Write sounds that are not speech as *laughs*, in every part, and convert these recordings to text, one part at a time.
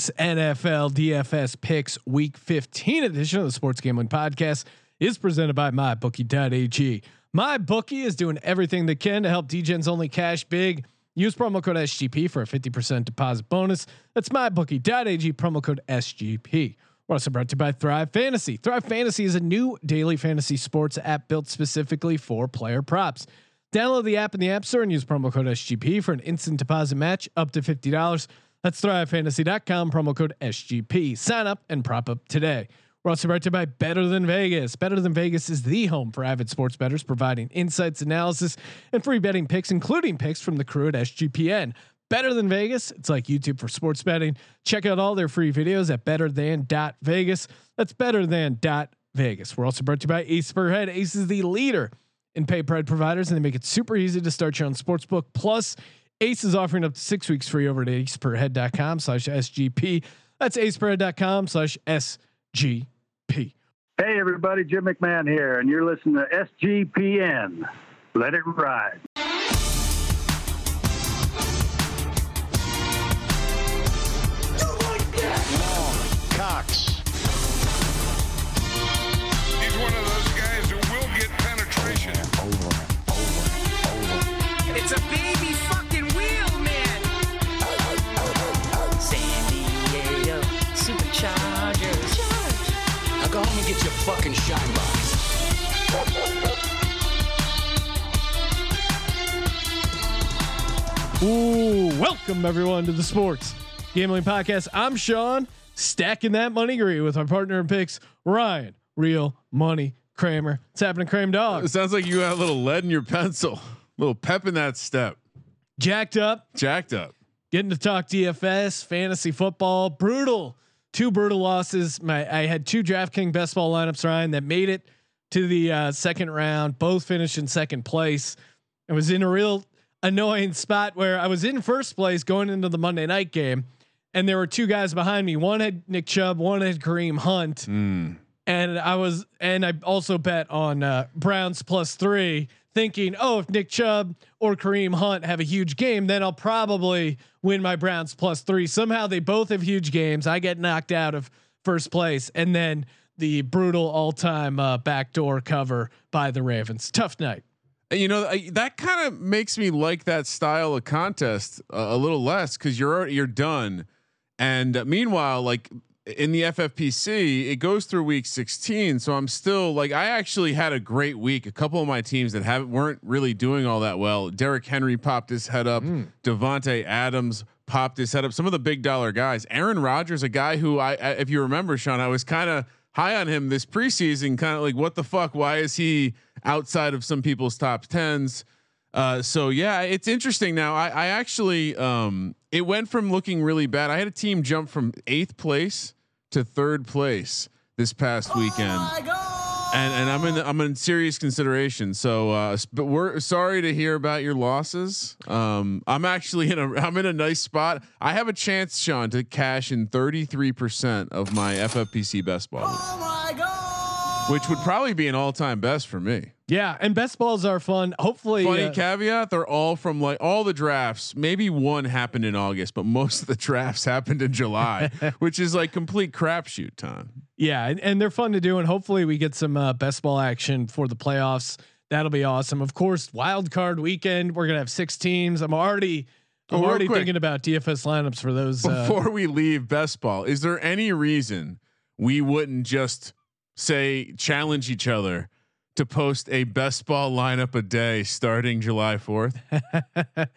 This NFL DFS picks week 15 edition of the Sports Gambling Podcast is presented by MyBookie.ag. MyBookie is doing everything they can to help DGens only cash big. Use promo code SGP for a 50% deposit bonus. That's MyBookie.ag, promo code SGP. We're also brought to you by Thrive Fantasy. Thrive Fantasy is a new daily fantasy sports app built specifically for player props. Download the app in the App Store and use promo code SGP for an instant deposit match up to $50. That's thrivefantasy.com, promo code SGP. Sign up and prop up today. We're also brought to you by Better Than Vegas. Better Than Vegas is the home for avid sports bettors, providing insights, analysis, and free betting picks, including picks from the crew at SGPN. Better Than Vegas, it's like YouTube for sports betting. Check out all their free videos at betterthan.vegas. That's betterthan.vegas. We're also brought to you by Ace per Head. Ace is the leader in pay providers, and they make it super easy to start your own sportsbook. Plus, Ace is offering up to six weeks free over at aceperhead.com slash SGP. That's aceperhead.com slash SGP. Hey, everybody, Jim McMahon here, and you're listening to SGPN. Let it ride. Get your fucking shine box. Ooh, welcome everyone to the Sports Gambling Podcast. I'm Sean, stacking that money green with my partner in picks, Ryan. Real money Kramer. What's happening, Kramer Dog? It sounds like you got a little lead in your pencil, a little pep in that step. Jacked up, Jacked up. getting to talk DFS, fantasy football. Brutal, two brutal losses. My I had two DraftKings best ball lineups, Ryan, that made it to the uh, second round. Both finished in second place. I was in a real annoying spot where I was in first place going into the Monday night game, and there were two guys behind me. One had Nick Chubb, one had Kareem Hunt, and I was, and I also bet on uh, Browns plus three, thinking, oh, if Nick Chubb or Kareem Hunt have a huge game, then I'll probably win my Browns plus three. Somehow they both have huge games. I get knocked out of first place, and then the brutal all-time uh, backdoor cover by the Ravens. Tough night. You know that kind of makes me like that style of contest a little less because you're you're done. And meanwhile, like in the FFPC, it goes through week 16. So I'm still like I actually had a great week. A couple of my teams that haven't weren't really doing all that well. Derrick Henry popped his head up. Davante Adams popped his head up. Some of the big dollar guys. Aaron Rodgers, a guy who I, I if you remember, Sean, I was kind of high on him this preseason. Kind of like, what the fuck? Why is he outside of some people's top tens? Uh, so yeah, it's interesting. Now I, I actually, um, it went from looking really bad. I had a team jump from eighth place to third place this past weekend, and and I'm in I'm in serious consideration. So, uh, but we're sorry to hear about your losses. Um, I'm actually in a I'm in a nice spot. I have a chance, Sean, to cash in 33 percent of my FFPC best ball, which would probably be an all time best for me. Yeah, and best balls are fun. Hopefully, Funny uh, caveat: they're all from like all the drafts. Maybe one happened in August, but most of the drafts *laughs* happened in July, *laughs* which is like complete crapshoot time. Yeah, and, and they're fun to do, and hopefully we get some uh, best ball action for the playoffs. That'll be awesome. Of course, wild card weekend. We're gonna have six teams. I'm already, I'm Oh, already quick. thinking about DFS lineups for those. Uh, Before we leave best ball, is there any reason we wouldn't just say challenge each other to post a best ball lineup a day starting July fourth?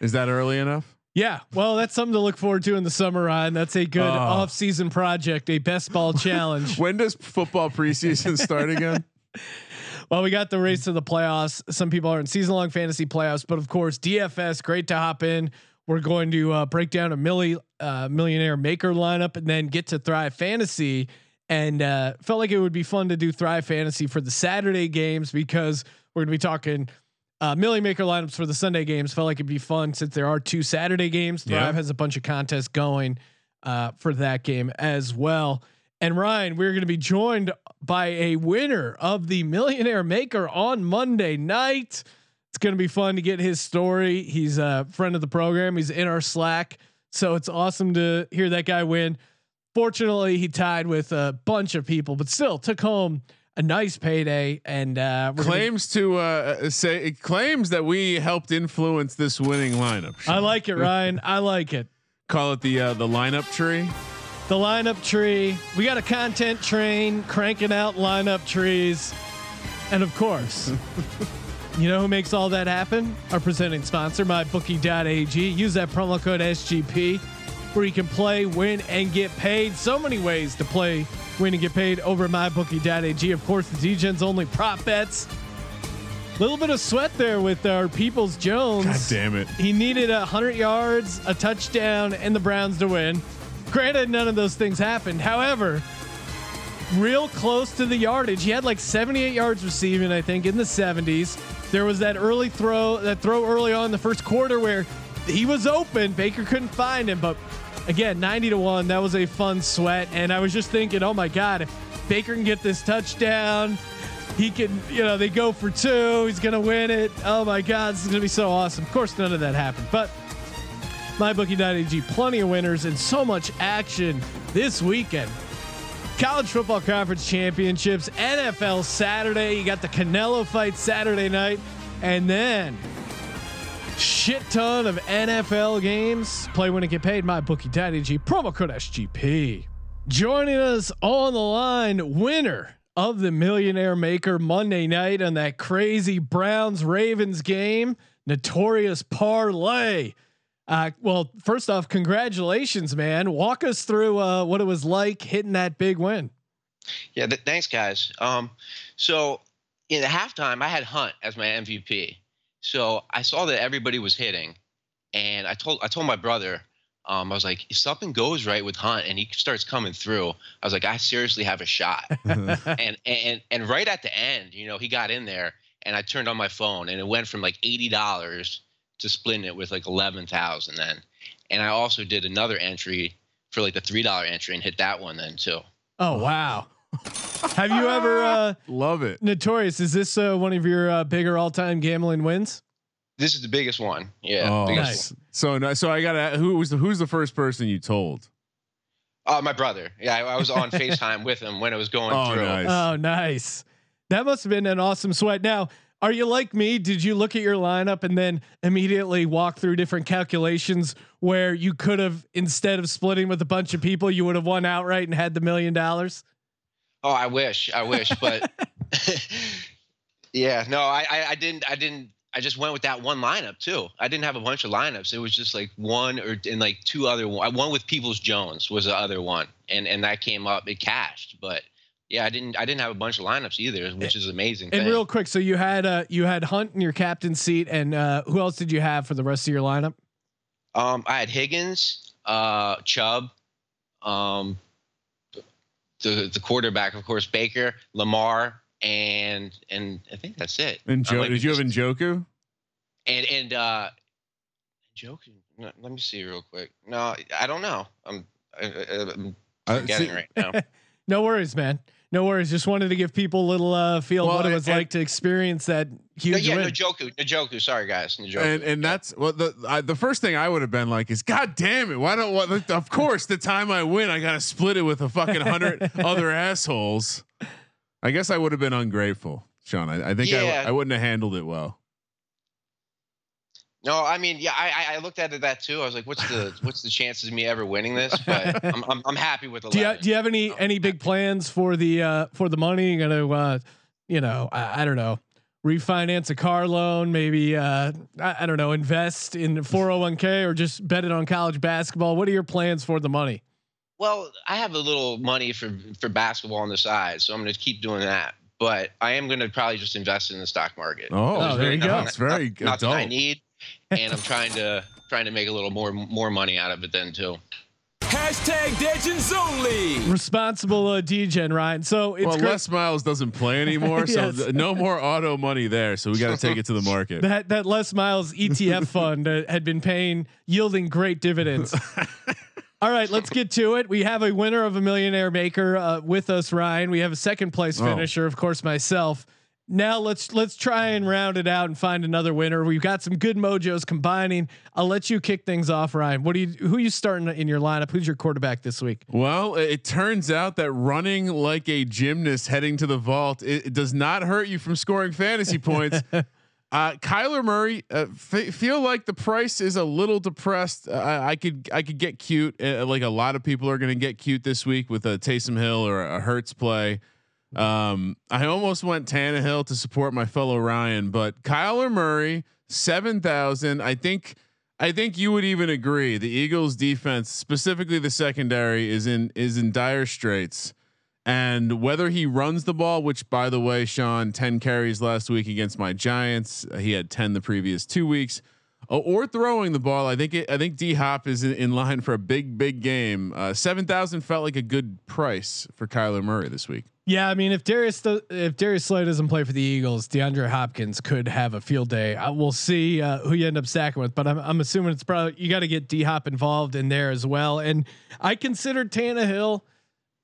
is that early enough? yeah, well, that's something to look forward to in the summer, Ryan. That's a good Oh. off-season project, a best ball *laughs* challenge. When does football preseason start again? *laughs* Well, we got the race to the playoffs. Some people are in season long fantasy playoffs, but of course, DFS, great to hop in. We're going to uh, break down a milli, uh, millionaire maker lineup and then get to Thrive Fantasy. And uh, felt like it would be fun to do Thrive Fantasy for the Saturday games because we're going to be talking uh, Millie Maker lineups for the Sunday games. Felt like it'd be fun since there are two Saturday games. Thrive Yeah. has a bunch of contests going uh, for that game as well. And Ryan, we're going to be joined by a winner of the Millionaire Maker on Monday night. It's going to be fun to get his story. He's a friend of the program. He's in our Slack, so it's awesome to hear that guy win. Fortunately, he tied with a bunch of people, but still took home a nice payday. And uh, we're gonna- claims to uh, say it claims that we helped influence this winning lineup. I like it, Ryan. I like it. Call it the uh, the lineup tree. The lineup tree. We got a content train cranking out lineup trees. And of course, *laughs* you know who makes all that happen? Our presenting sponsor, mybookie.ag. Use that promo code SGP where you can play, win, and get paid. So many ways to play, win, and get paid over at mybookie.ag. Of course, the DGen's only prop bets. A little bit of sweat there with our Peoples Jones. God damn it. He needed a hundred yards, a touchdown, and the Browns to win. Granted, none of those things happened. However, real close to the yardage. He had like 78 yards receiving, I think, in the 70s. There was that early throw, that throw early on in the first quarter where he was open. Baker couldn't find him, but again, 90 to one. That was a fun sweat, and I was just thinking, oh my god, if Baker can get this touchdown. He can, you know, they go for two. He's gonna win it. Oh my God, this is gonna be so awesome. Of course, none of that happened, but MyBookie.ag, plenty of winners and so much action this weekend. College football conference championships, NFL Saturday. You got the Canelo fight Saturday night, and then shit ton of NFL games. Play when it get paid. My bookie daddy G promo code SGP. Joining us on the line, winner of the Millionaire Maker Monday night on that crazy Browns Ravens game, notorious parlay. Uh, well, first off, congratulations, man. Walk us through uh, what it was like hitting that big win. Yeah, th- thanks, guys. Um, so in the halftime, I had Hunt as my MVP. So I saw that everybody was hitting, and I told I told my brother, um, I was like, if something goes right with Hunt and he starts coming through, I was like, I seriously have a shot. *laughs* and and and right at the end, you know, he got in there, and I turned on my phone, and it went from like eighty dollars to splitting it with like eleven thousand then. And I also did another entry for like the three dollar entry and hit that one then too. Oh wow! Have you ever uh, Love it. notorious? Is this uh, one of your uh, bigger all-time gambling wins? This is the biggest one. Yeah. Oh, biggest Nice. So no, so I got who was the who's the first person you told? one. Uh, my brother. Yeah, I, I was on FaceTime with him when it was going Oh, through. nice. Oh, nice. That must have been an awesome sweat. Now, are you like me? Did you look at your lineup and then immediately walk through different calculations where you could have, instead of splitting with a bunch of people, you would have won outright and had the million dollars? Oh, I wish, I wish, but *laughs* *laughs* yeah, no, I, I, I didn't, I didn't, I just went with that one lineup too. I didn't have a bunch of lineups. It was just like one or and like two other one. One with Peoples Jones was the other one, and and that came up. It cashed, but yeah, I didn't, I didn't have a bunch of lineups either, which is amazing. And thing. real quick, so you had uh, you had Hunt in your captain seat, and uh, who else did you have for the rest of your lineup? Um, I had Higgins, uh, Chubb, um, the the quarterback, of course, Baker, Lamar, and and I think that's it. And I Joe, did you have just- Njoku? and and uh, joke? no, Let me see real quick. No, I don't know. I'm I, I- I'm Uh, forgetting see- right now. *laughs* No worries, man. No worries. Just wanted to give people a little uh, feel of Well, what it was and- like to experience that No, yeah, win. no Joku, no Joku. Sorry, guys, no Joku. And and that's well the I, the first thing I would have been like is God damn it why don't what of course the time I win I gotta split it with a fucking hundred *laughs* other assholes. I guess I would have been ungrateful, Sean. I, I think Yeah. I I wouldn't have handled it well. No, I mean, yeah, I I- I looked at it that too. I was like, what's the what's the chances of me ever winning this? But *laughs* I'm I'm, I'm happy with the. do you do you have any No, any big plans for the uh, for the money? You gonna uh, you know I, I don't know refinance a car loan, maybe uh, I, I don't know invest in 401k or just bet it on college basketball. What are your plans for the money? Well, I have a little money for for basketball on the side, so I'm going to keep doing that. But I am going to probably just invest in the stock market. Oh, Oh, there you go. That's very not, not that I need, and I'm trying to trying to make a little more more money out of it then too. Hashtag Legends Only. Responsible uh, DGen Ryan. So it's well, great- Les Miles doesn't play anymore, so Yes. th- no more auto money there. So we got to take it to the *laughs* market. that that Les Miles ETF fund uh, had been paying yielding great dividends. *laughs* All right, let's get to it. We have a winner of a millionaire maker uh, with us, Ryan. We have a second place Oh. finisher, of course, myself, now let's let's try and round it out and find another winner. We've got some good mojos combining. I'll let you kick things off, Ryan. What do you who are you starting in your lineup? Who's your quarterback this week? Well, it turns out that running like a gymnast heading to the vault it, it does not hurt you from scoring fantasy points. *laughs* Uh, Kyler Murray, uh, f- feel like the price is a little depressed. Uh, I could I could get cute. Uh, like a lot of people are going to get cute this week with a Taysom Hill or a Hurts play. Um, I almost went Tannehill to support my fellow Ryan, but Kyler Murray, seven thousand. I think, I think you would even agree. The Eagles' defense, specifically the secondary, is in is in dire straits. And whether he runs the ball, which by the way, Sean, ten carries last week against my Giants, he had ten the previous two weeks. Uh, or throwing the ball, I think it, I think D Hop is in, in, line for a big big game. Uh, Seven thousand felt like a good price for Kyler Murray this week. Yeah, I mean, if Darius if Darius Slay doesn't play for the Eagles, DeAndre Hopkins could have a field day. I, we'll see uh, who you end up stacking with, but I'm, I'm assuming it's probably you got to get D Hop involved in there as well. And I consider Tannehill.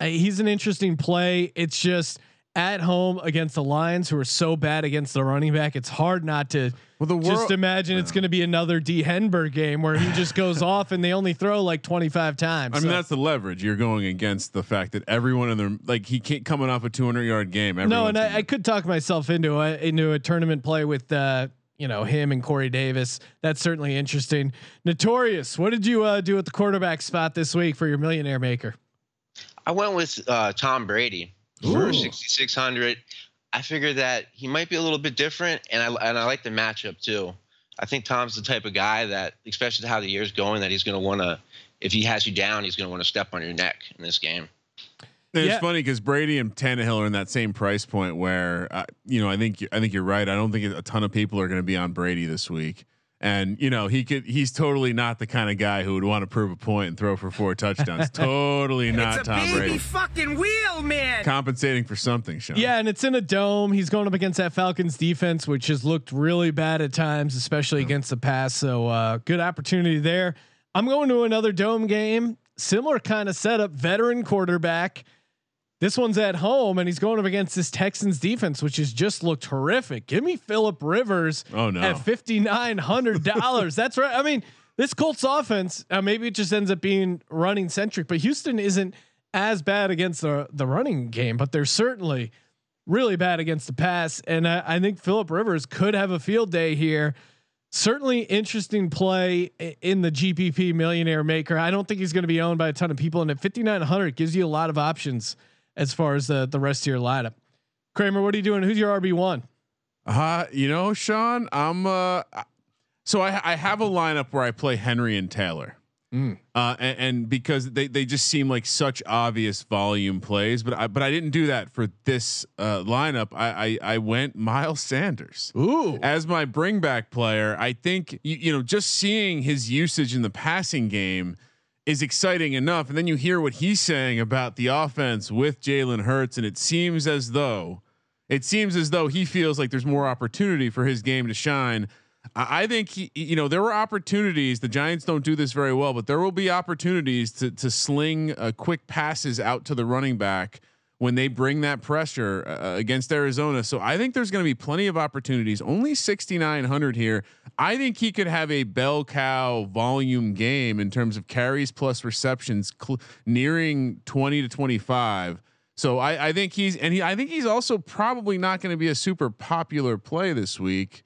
Uh, he's an interesting play. It's just at home against the Lions, who are so bad against the running back. It's hard not to well, the just world, imagine it's going to be another D Henberg game where he *laughs* just goes off and they only throw like 25 times. I mean, that's the leverage you're going against the fact that everyone in their like he can't coming off a 200 yard game. No, and I, I, could talk myself into a into a tournament play with uh, you know him and Corey Davis. That's certainly interesting. Notorious. What did you uh, do at the quarterback spot this week for your millionaire maker? I went with uh, Tom Brady for 6600. I figured that he might be a little bit different, and I and I like the matchup too. I think Tom's the type of guy that, especially how the year's going, that he's going to want to. If he has you down, he's going to want to step on your neck in this game. It's yeah. funny because Brady and Tannehill are in that same price point where, uh, you know, I think I think you're right. I don't think a ton of people are going to be on Brady this week. And you know he could. He's totally not the kind of guy who would want to prove a point and throw for four touchdowns. *laughs* totally not it's a Tom baby Brady. Fucking wheel, man. Compensating for something, Sean. Yeah, and it's in a dome. He's going up against that Falcons defense, which has looked really bad at times, especially against the pass. So uh, good opportunity there. I'm going to another dome game. Similar kind of setup. Veteran quarterback. This one's at home, and he's going up against this Texans defense, which has just looked horrific. Give me Philip Rivers oh, no. at fifty nine hundred dollars. That's right. I mean, this Colts offense, uh, maybe it just ends up being running centric, but Houston isn't as bad against the the running game, but they're certainly really bad against the pass. And I, I think Philip Rivers could have a field day here. Certainly interesting play in the GPP millionaire maker. I don't think he's going to be owned by a ton of people, and at fifty nine hundred gives you a lot of options as far as the the rest of your lineup. Kramer, what are you doing? Who's your RB one? Uh, you know, Sean, I'm uh so I I have a lineup where I play Henry and Taylor. Mm. Uh, and, and, because they, they just seem like such obvious volume plays, but I but I didn't do that for this uh, lineup. I, I I went Miles Sanders. Ooh, as my bring back player. I think you, you know just seeing his usage in the passing game is exciting enough. And then you hear what he's saying about the offense with Jalen Hurts, and it seems as though it seems as though he feels like there's more opportunity for his game to shine. I think he, you know, there were opportunities. The Giants don't do this very well, but there will be opportunities to to sling uh, quick passes out to the running back when they bring that pressure uh, against Arizona. So I think there's going to be plenty of opportunities. Only 6,900 here. I think he could have a bell cow volume game in terms of carries plus receptions, cl- nearing 20 to 25. So I, I think he's and he I think he's also probably not going to be a super popular play this week.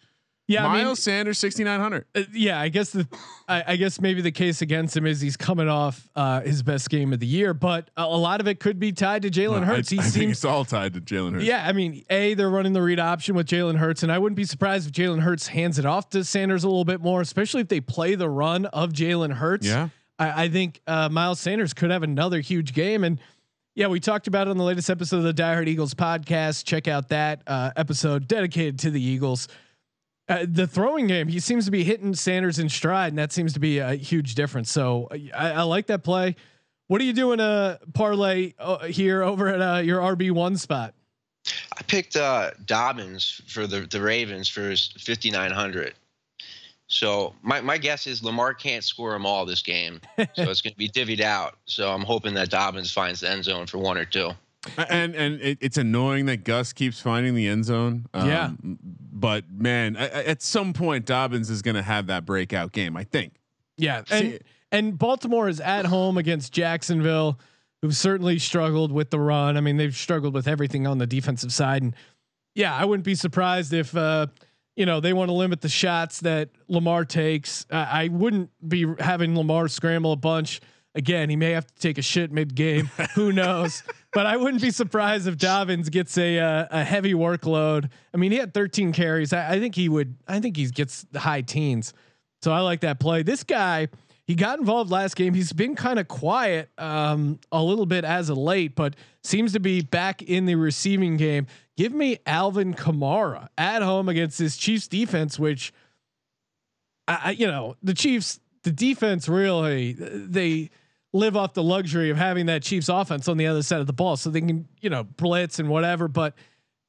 Yeah, Miles I mean, Sanders, sixty nine hundred. Uh, yeah, I guess the, I, I, guess maybe the case against him is he's coming off uh, his best game of the year, but a, a lot of it could be tied to Jalen no, Hurts. I, he I seems think it's all tied to Jalen Hurts. Yeah, I mean, a they're running the read option with Jalen Hurts, and I wouldn't be surprised if Jalen Hurts hands it off to Sanders a little bit more, especially if they play the run of Jalen Hurts. Yeah, I, I think uh, Miles Sanders could have another huge game, and yeah, we talked about it on the latest episode of the Die Hard Eagles podcast. Check out that uh, episode dedicated to the Eagles. Uh, the throwing game, he seems to be hitting Sanders in stride, and that seems to be a huge difference. So I, I like that play. What are you doing a uh, parlay uh, here over at uh, your RB one spot? I picked uh, Dobbins for the the Ravens for his fifty nine hundred. So my, my guess is Lamar can't score them all this game, so it's going to be divvied out. So I'm hoping that Dobbins finds the end zone for one or two. and and it, it's annoying that Gus keeps finding the end zone. Um, Yeah. But man, I, I- at some point Dobbins is going to have that breakout game. I think. Yeah, and and Baltimore is at home against Jacksonville, who've certainly struggled with the run. I mean, they've struggled with everything on the defensive side, and yeah, I wouldn't be surprised if uh, you know they want to limit the shots that Lamar takes. Uh, I wouldn't be having Lamar scramble a bunch. Again, he may have to take a shit mid game. Who knows? *laughs* But I wouldn't be surprised if Dobbins gets a uh, a heavy workload. I mean, he had 13 carries. I, I think he would. I think he gets high teens. So I like that play. This guy, he got involved last game. He's been kind of quiet um, a little bit as of late, but seems to be back in the receiving game. Give me Alvin Kamara at home against this Chiefs defense, which I, I you know, the Chiefs, the defense really they live off the luxury of having that Chiefs offense on the other side of the ball, so they can you know blitz and whatever. But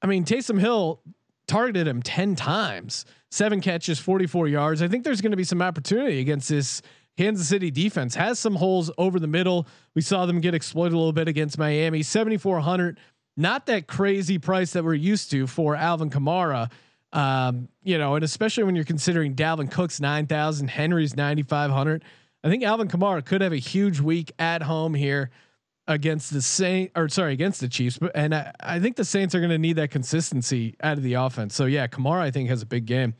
I mean, Taysom Hill targeted him 10 times, seven catches, 44 yards. I think there's going to be some opportunity against this Kansas City defense. Has some holes over the middle. We saw them get exploited a little bit against Miami. 7,400, not that crazy price that we're used to for Alvin Kamara. Um, you know, and especially when you're considering Dalvin Cook's 9,000, Henry's 9,500. I think Alvin Kamara could have a huge week at home here against the Saint or sorry against the Chiefs, but and I, I think the Saints are going to need that consistency out of the offense. So yeah, Kamara I think has a big game.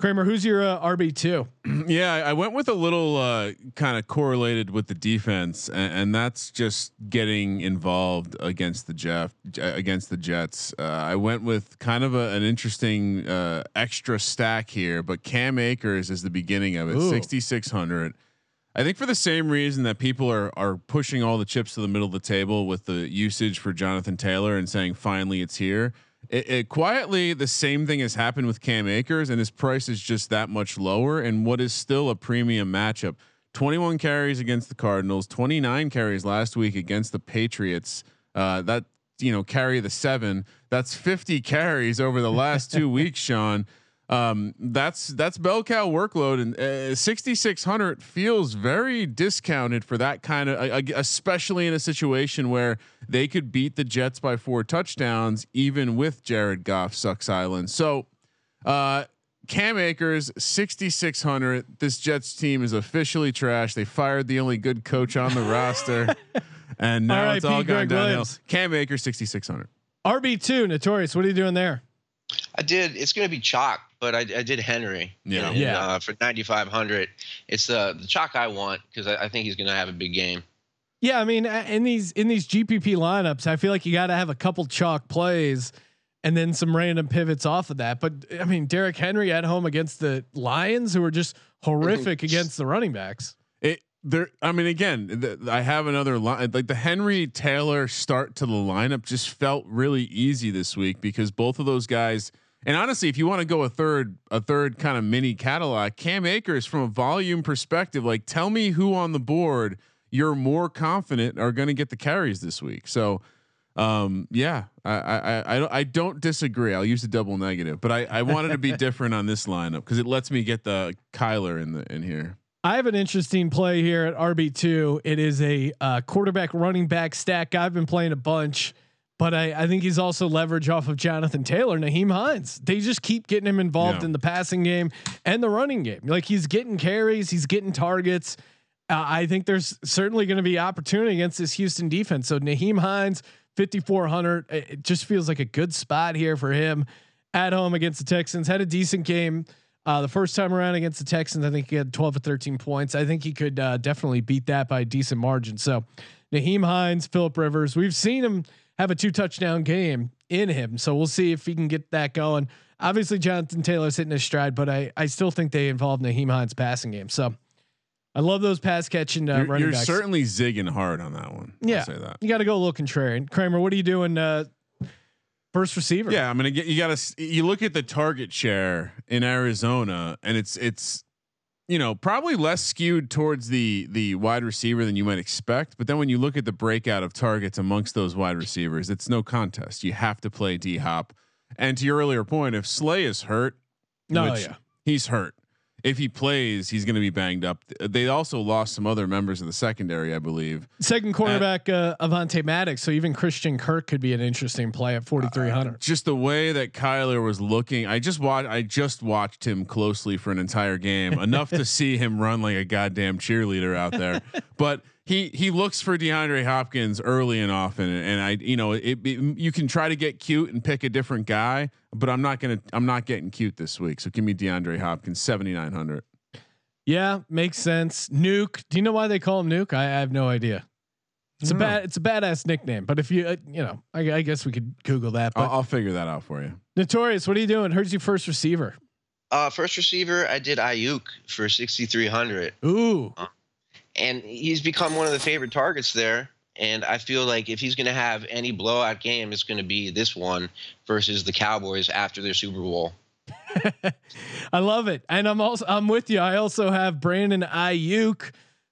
Kramer, who's your uh, RB two? *clears throat* Yeah, I went with a little uh, kind of correlated with the defense, and, and that's just getting involved against the Jeff against the Jets. Uh, I went with kind of a, an interesting uh, extra stack here, but Cam Akers is the beginning of it, sixty six hundred. I think for the same reason that people are are pushing all the chips to the middle of the table with the usage for Jonathan Taylor and saying finally it's here. It, it quietly the same thing has happened with Cam Akers and his price is just that much lower and what is still a premium matchup. 21 carries against the Cardinals, 29 carries last week against the Patriots. Uh, that you know carry the seven. That's 50 carries over the last two *laughs* weeks, Sean um that's that's bell cow workload and uh, 6600 feels very discounted for that kind of uh, especially in a situation where they could beat the jets by four touchdowns even with jared goff sucks island so uh Cam Akers, 6,600. This Jets team is officially trash. They fired the only good coach on the *laughs* roster. And now it's R.I.P. all gone Greg downhill. Williams. Cam Akers, 6,600. RB two, Notorious. What are you doing there? I did. It's going to be chalk, but I, I did Henry. you Yeah. know, Yeah. Uh, for 9,500. It's the the chalk I want because I, I think he's going to have a big game. Yeah, I mean, uh, in these in these GPP lineups, I feel like you got to have a couple chalk plays and then some random pivots off of that. But I mean, Derrick Henry at home against the Lions, who are just horrific *laughs* against the running backs. It there. I mean, again, the, I have another line. Like the Henry Taylor start to the lineup just felt really easy this week because both of those guys. And honestly, if you want to go a third, a third kind of mini Cadillac, Cam Akers from a volume perspective, like tell me who on the board you're more confident are going to get the carries this week. So, um, yeah, I, I, I, don't- I don't disagree. I'll use the double negative, but I, I wanted to be *laughs* different on this lineup because it lets me get the Kyler in the in here. I have an interesting play here at RB two. It is a uh, quarterback running back stack. I've been playing a bunch, but I, I think he's also leverage off of Jonathan Taylor, Nyheim Hines. They just keep getting him involved Yeah. in the passing game and the running game. Like he's getting carries, he's getting targets. Uh, I think there's certainly going to be opportunity against this Houston defense. So Nyheim Hines, 5400, it just feels like a good spot here for him at home against the Texans. Had a decent game. Uh, the first time around against the Texans, I think he had 12 or 13 points. I think he could uh, definitely beat that by a decent margin. So, Nyheim Hines, Philip Rivers, we've seen him have a two touchdown game in him. So we'll see if he can get that going. Obviously, Jonathan Taylor's hitting his stride, but I I still think they involve Nyheim Hines passing game. So I love those pass catching uh, you're running you're backs. certainly zigging hard on that one. I'll yeah, say that. you got to go a little contrarian. Kramer, what are you doing? Uh, first receiver. Yeah, I'm gonna get. You got to. You look at the target share in Arizona, and it's it's, you know, probably less skewed towards the the wide receiver than you might expect. But then when you look at the breakout of targets amongst those wide receivers, it's no contest. You have to play D Hop. And to your earlier point, if Slay is hurt, No, yeah. he's hurt. If he plays, he's going to be banged up. They also lost some other members of the secondary, I believe. Second cornerback uh, Avonte Maddox. So even Christian Kirk could be an interesting play at 4,300. Uh, just the way that Kyler was looking, I just watched. I just watched him closely for an entire game, enough to *laughs* see him run like a goddamn cheerleader out there. but he he looks for DeAndre Hopkins early and often, and I you know it, it, you can try to get cute and pick a different guy, but I'm not gonna I'm not getting cute this week. So give me DeAndre Hopkins seventy nine hundred. Yeah, makes sense. Nuke. Do you know why they call him Nuke? I, I have no idea. It's a bad. It's a badass nickname. But if you, uh, you know, I, I, guess we could Google that. But I'll, I'll, figure that out for you. Notorious. What are you doing? Who's your first receiver? Uh, first receiver, I did Aiyuk for sixty three hundred. Ooh. Uh, and he's become one of the favorite targets there. And I feel like if he's going to have any blowout game, it's going to be this one versus the Cowboys after their Super Bowl. *laughs* I love it, and I'm also I'm with you. I also have Brandon Aiyuk.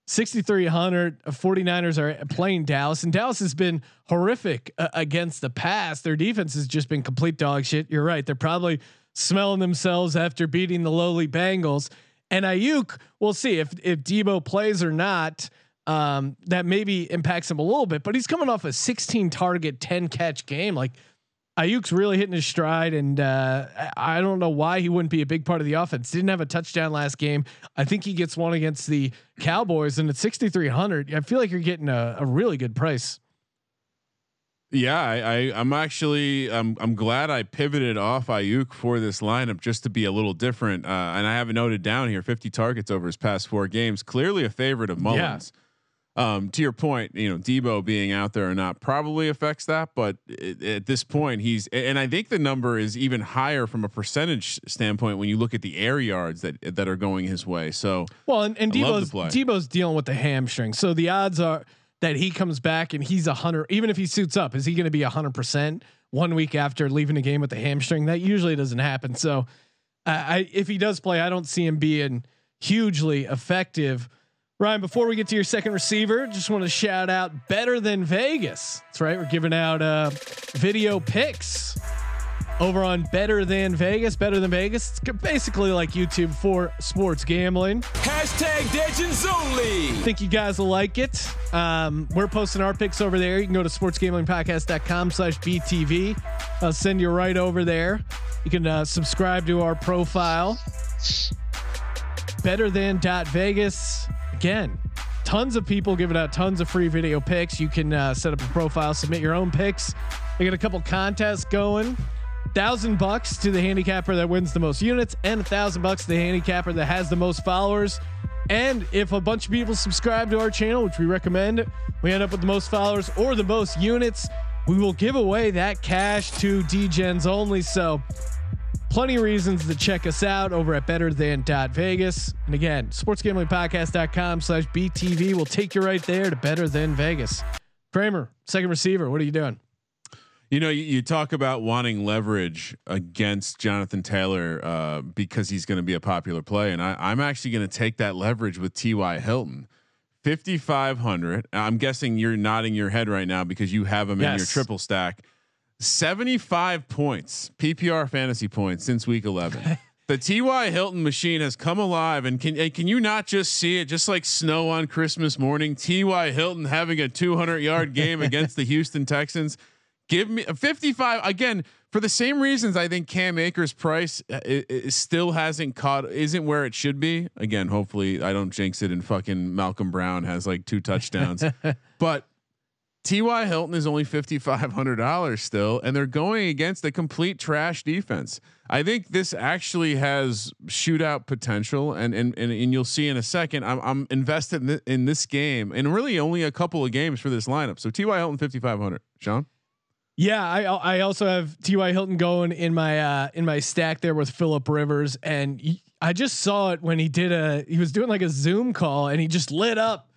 6,300 49ers are playing Dallas, and Dallas has been horrific uh, against the pass. Their defense has just been complete dog shit. You're right. They're probably smelling themselves after beating the lowly Bengals. And Aiyuk, we'll see if if Deebo plays or not. Um, that maybe impacts him a little bit, but he's coming off a 16 target, 10 catch game. Like Aiyuk's really hitting his stride, and uh, I don't know why he wouldn't be a big part of the offense. Didn't have a touchdown last game. I think he gets one against the Cowboys, and at 6,300, I feel like you're getting a, a really good price. Yeah, I, I am actually I'm I'm glad I pivoted off Aiyuk for this lineup just to be a little different. Uh, and I have it noted down here: 50 targets over his past four games. Clearly a favorite of Mullens. Yeah. Um, to your point, you know, Deebo being out there or not probably affects that, but it, at this point, he's and I think the number is even higher from a percentage standpoint when you look at the air yards that that are going his way. So well, and, and Deebo's Deebo's dealing with the hamstring, so the odds are that he comes back and he's a hundred, even if he suits up, is he going to be a hundred percent one week after leaving the game with the hamstring? That usually doesn't happen. So, I if he does play, I don't see him being hugely effective. Ryan, before we get to your second receiver, just want to shout out Better Than Vegas. That's right, we're giving out uh, video picks over on Better Than Vegas. Better Than Vegas. It's basically like YouTube for sports gambling. Hashtag Legends only. Think you guys will like it. Um, we're posting our picks over there. You can go to sportsgamblingpodcast.com slash BTV. I'll send you right over there. You can uh, subscribe to our profile. Better than dot Vegas. Again, tons of people giving out tons of free video picks. You can uh, set up a profile, submit your own picks. They got a couple contests going thousand bucks to the handicapper that wins the most units, and a thousand bucks to the handicapper that has the most followers. And if a bunch of people subscribe to our channel, which we recommend, we end up with the most followers or the most units, we will give away that cash to DGens only. So, plenty of reasons to check us out over at better than Vegas. And again, sportsgamblingpodcast.com slash BTV will take you right there to better than Vegas. Kramer, second receiver, what are you doing? You know, you, you, talk about wanting leverage against Jonathan Taylor uh, because he's going to be a popular play, and I, am actually going to take that leverage with T.Y. Hilton. 5500 i'm guessing you're nodding your head right now because you have him yes. in your triple stack 75 points ppr fantasy points since week 11 *laughs* the ty hilton machine has come alive and can can you not just see it just like snow on christmas morning ty hilton having a 200 yard game *laughs* against the houston texans Give me a 55 again for the same reasons. I think Cam Akers' price it, uh, it still hasn't caught, isn't where it should be. Again, hopefully I don't jinx it and fucking Malcolm Brown has like two touchdowns, *laughs* but T.Y. Hilton is only $5,500 still, and they're going against a complete trash defense. I think this actually has shootout potential, and and and, and you'll see in a second. I'm, I'm invested in, th- in this game, and really only a couple of games for this lineup. So T.Y. Hilton 5,500. Sean? Yeah, I I also have T.Y. Hilton going in my uh, in my stack there with Philip Rivers, and he, I just saw it when he did a he was doing like a Zoom call, and he just lit up,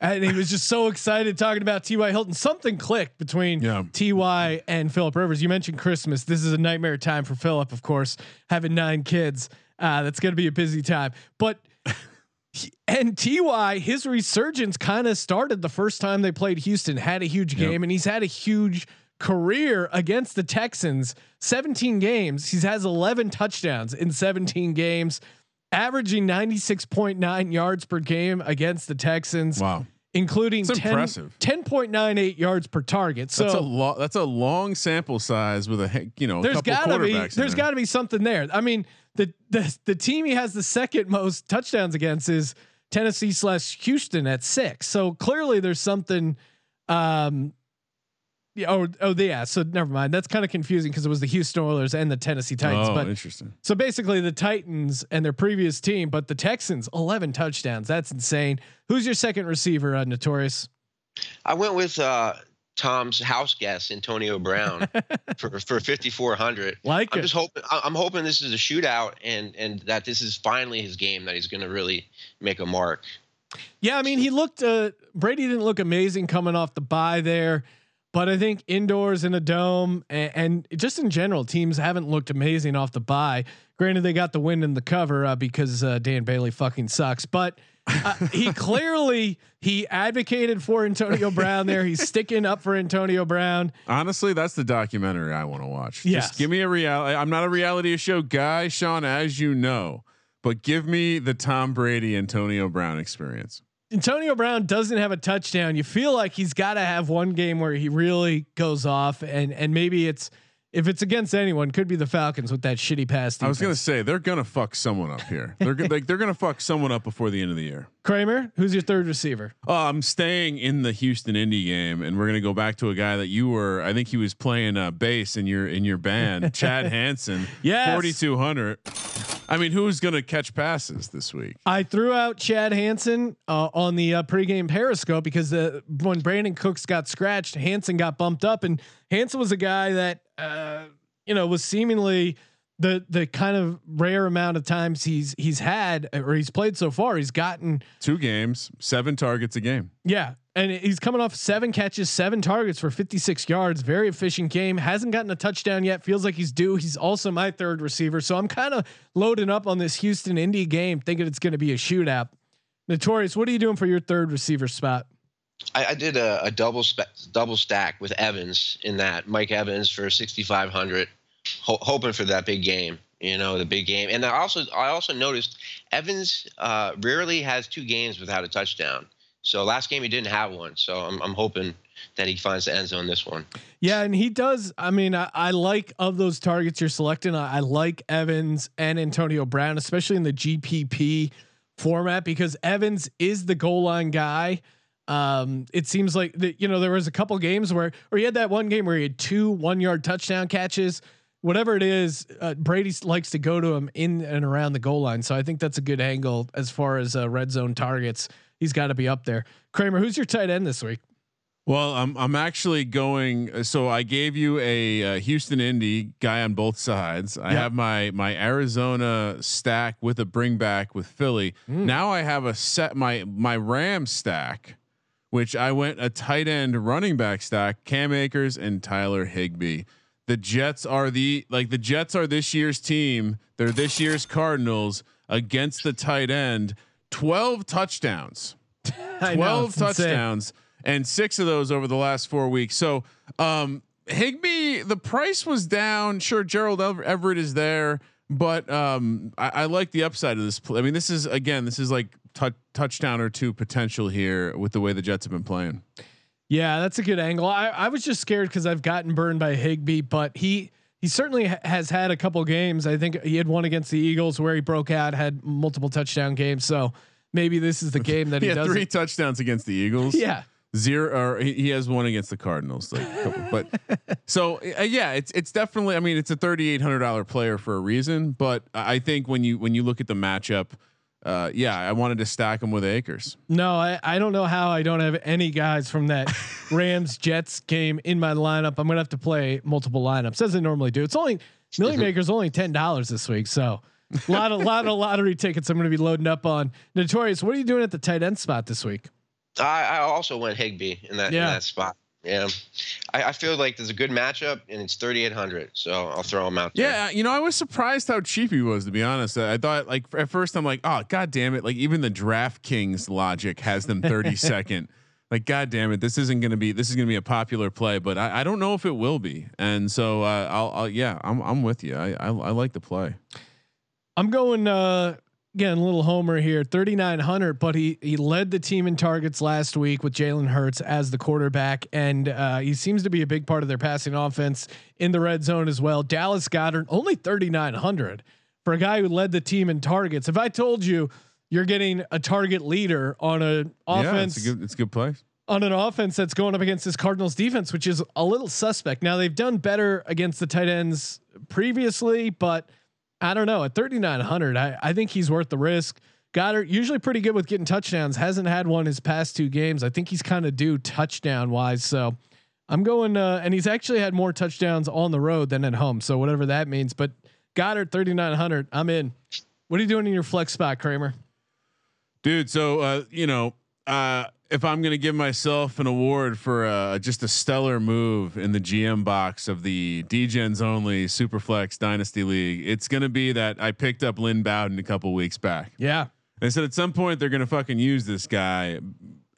and he was just so *laughs* excited talking about T.Y. Hilton. Something clicked between yeah. T.Y. and Philip Rivers. You mentioned Christmas. This is a nightmare time for Philip, of course, having nine kids. Uh, that's going to be a busy time, but. *laughs* and Ty, his resurgence kind of started the first time they played Houston. Had a huge game, yep. and he's had a huge career against the Texans, 17 games. He has 11 touchdowns in 17 games. averaging 96.9 yards per game against the Texans, Wow, including It's 10, impressive. 10.98 yards per target. So that's a lot. That's a long sample size with a you know a there's gotta be there's there. gotta be something there. I mean, the the the team he has the second most touchdowns against is Tennessee slash Houston at six. So clearly there's something. Um, yeah, oh, oh, yeah. So never mind. That's kind of confusing because it was the Houston Oilers and the Tennessee Titans. Oh, but interesting. so basically the Titans and their previous team, but the Texans 11 touchdowns. That's insane. Who's your second receiver, uh, Notorious? I went with uh, Tom's house guest, Antonio Brown, *laughs* for for 5400. Like I'm it. just hoping. I- I'm hoping this is a shootout, and and that this is finally his game that he's going to really make a mark. Yeah, I mean, he looked. Uh, Brady didn't look amazing coming off the bye there, but I think indoors in a dome and, and just in general, teams haven't looked amazing off the bye. Granted, they got the win in the cover uh, because uh, Dan Bailey fucking sucks, but uh, he *laughs* clearly he advocated for Antonio Brown there. He's sticking up for Antonio Brown. Honestly, that's the documentary I want to watch. Yes. Just give me a reality. I'm not a reality show guy, Sean, as you know, but give me the Tom Brady Antonio Brown experience. Antonio Brown doesn't have a touchdown. You feel like he's got to have one game where he really goes off, and and maybe it's if it's against anyone, could be the Falcons with that shitty pass. I was gonna say they're gonna fuck someone up here. They're go- like they're gonna fuck someone up before the end of the year. Kramer, who's your third receiver? Oh, I'm staying in the Houston Indy game, and we're gonna go back to a guy that you were. I think he was playing uh, bass in your in your band, *laughs* Chad Hansen. yeah, 4200. I mean, who's gonna catch passes this week? I threw out Chad Hansen uh, on the uh, pregame Periscope because uh, when Brandin Cooks got scratched, Hansen got bumped up, and Hansen was a guy that uh, you know was seemingly the the kind of rare amount of times he's he's had or he's played so far. He's gotten Two games, seven targets a game. Yeah. And he's coming off seven catches, seven targets for 56 yards. Very efficient game. Hasn't gotten a touchdown yet. Feels like he's due. He's also my third receiver. So I'm kind of loading up on this Houston Indy game, thinking it's going to be a shootout. Notorious, what are you doing for your third receiver spot? I, I did a, a double spe- double stack with Evans in that Mike Evans for 6,500, ho- hoping for that big game. You know, the big game. And I also I also noticed Evans uh, rarely has two games without a touchdown. So last game he didn't have one. So I'm I'm hoping that he finds the end zone this one. Yeah, and he does. I mean, I, I like of those targets you're selecting. I, I like Evans and Antonio Brown, especially in the GPP format, because Evans is the goal line guy. Um, it seems like that. You know, there was a couple games where, or he had that one game where he had two one yard touchdown catches. Whatever it is, uh, Brady likes to go to him in and around the goal line. So I think that's a good angle as far as uh, red zone targets. He's got to be up there. Kramer, who's your tight end this week? Well, I'm I'm actually going. So I gave you a, uh Houston Indy guy on both sides. I Yeah. have my my Arizona stack with a bring back with Philly. Now I have a set my my Ram stack, which I went a tight end running back stack. Cam Akers and Tyler Higbee. The Jets are the like the Jets are this year's team. They're this year's Cardinals against the tight end. Twelve touchdowns. *laughs* I know, 12 insane. touchdowns and six of those over the last four weeks. So, um, Higbee, the price was down. Sure, Gerald Ever- Everett is there, but um, I, I like the upside of this. Play. I mean, this is again, this is like tou- touchdown or two potential here with the way the Jets have been playing. Yeah, that's a good angle. I, I was just scared because I've gotten burned by Higbee, but he he certainly ha- has had a couple games. I think he had one against the Eagles where he broke out, had multiple touchdown games. So maybe this is the *laughs* game that He he, had does. three touchdowns against the Eagles. *laughs* Yeah, zero or he he has one against the Cardinals. Like, but *laughs* so uh, yeah, it's it's definitely. I mean, it's a thirty eight hundred dollar player for a reason. But I think when you when you look at the matchup, uh, yeah, I wanted to stack them with Akers. no, I, I don't know how I don't have any guys from that *laughs* Rams Jets game in my lineup. I'm gonna have to play multiple lineups as I normally do. It's only Million Maker's only ten dollars this week, so a lot of lot of lottery tickets I'm gonna be loading up on. Notorious, what are you doing at the tight end spot this week? I, I also went Higbee in that Yeah. in that spot. Yeah, I, I feel like there's a good matchup, and it's 3,800, so I'll throw him out there. Yeah, you know, I was surprised how cheap he was. To be honest, I thought like at first I'm like, oh god damn it! Like even the DraftKings logic has them 32nd. *laughs* like god damn it, this isn't gonna be this is gonna be a popular play, but I, I don't know if it will be. And so uh, I'll, I'll yeah, I'm I'm with you. I I, I like the play. I'm going uh again, a little homer here, 3,900, but he he led the team in targets last week with Jalen Hurts as the quarterback, and uh, he seems to be a big part of their passing offense in the red zone as well. Dallas Goedert only 3,900 for a guy who led the team in targets. If I told you you're getting a target leader on an offense, Yeah, it's a good, it's a good place. on an offense that's going up against this Cardinals defense, which is a little suspect. Now they've done better against the tight ends previously, but I don't know. At 3,900, I, I think he's worth the risk. Goedert usually pretty good with getting touchdowns. Hasn't had one his past two games. I think he's kind of due touchdown wise. So I'm going, uh, and he's actually had more touchdowns on the road than at home. So whatever that means. But Goedert 3,900, I'm in. What are you doing in your flex spot, Kramer? dude. So uh, you know, uh, if I'm gonna give myself an award for uh, just a stellar move in the GM box of the DGens only Superflex Dynasty League, it's gonna be that I picked up Lynn Bowden a couple weeks back. Yeah. They said at some point they're gonna fucking use this guy,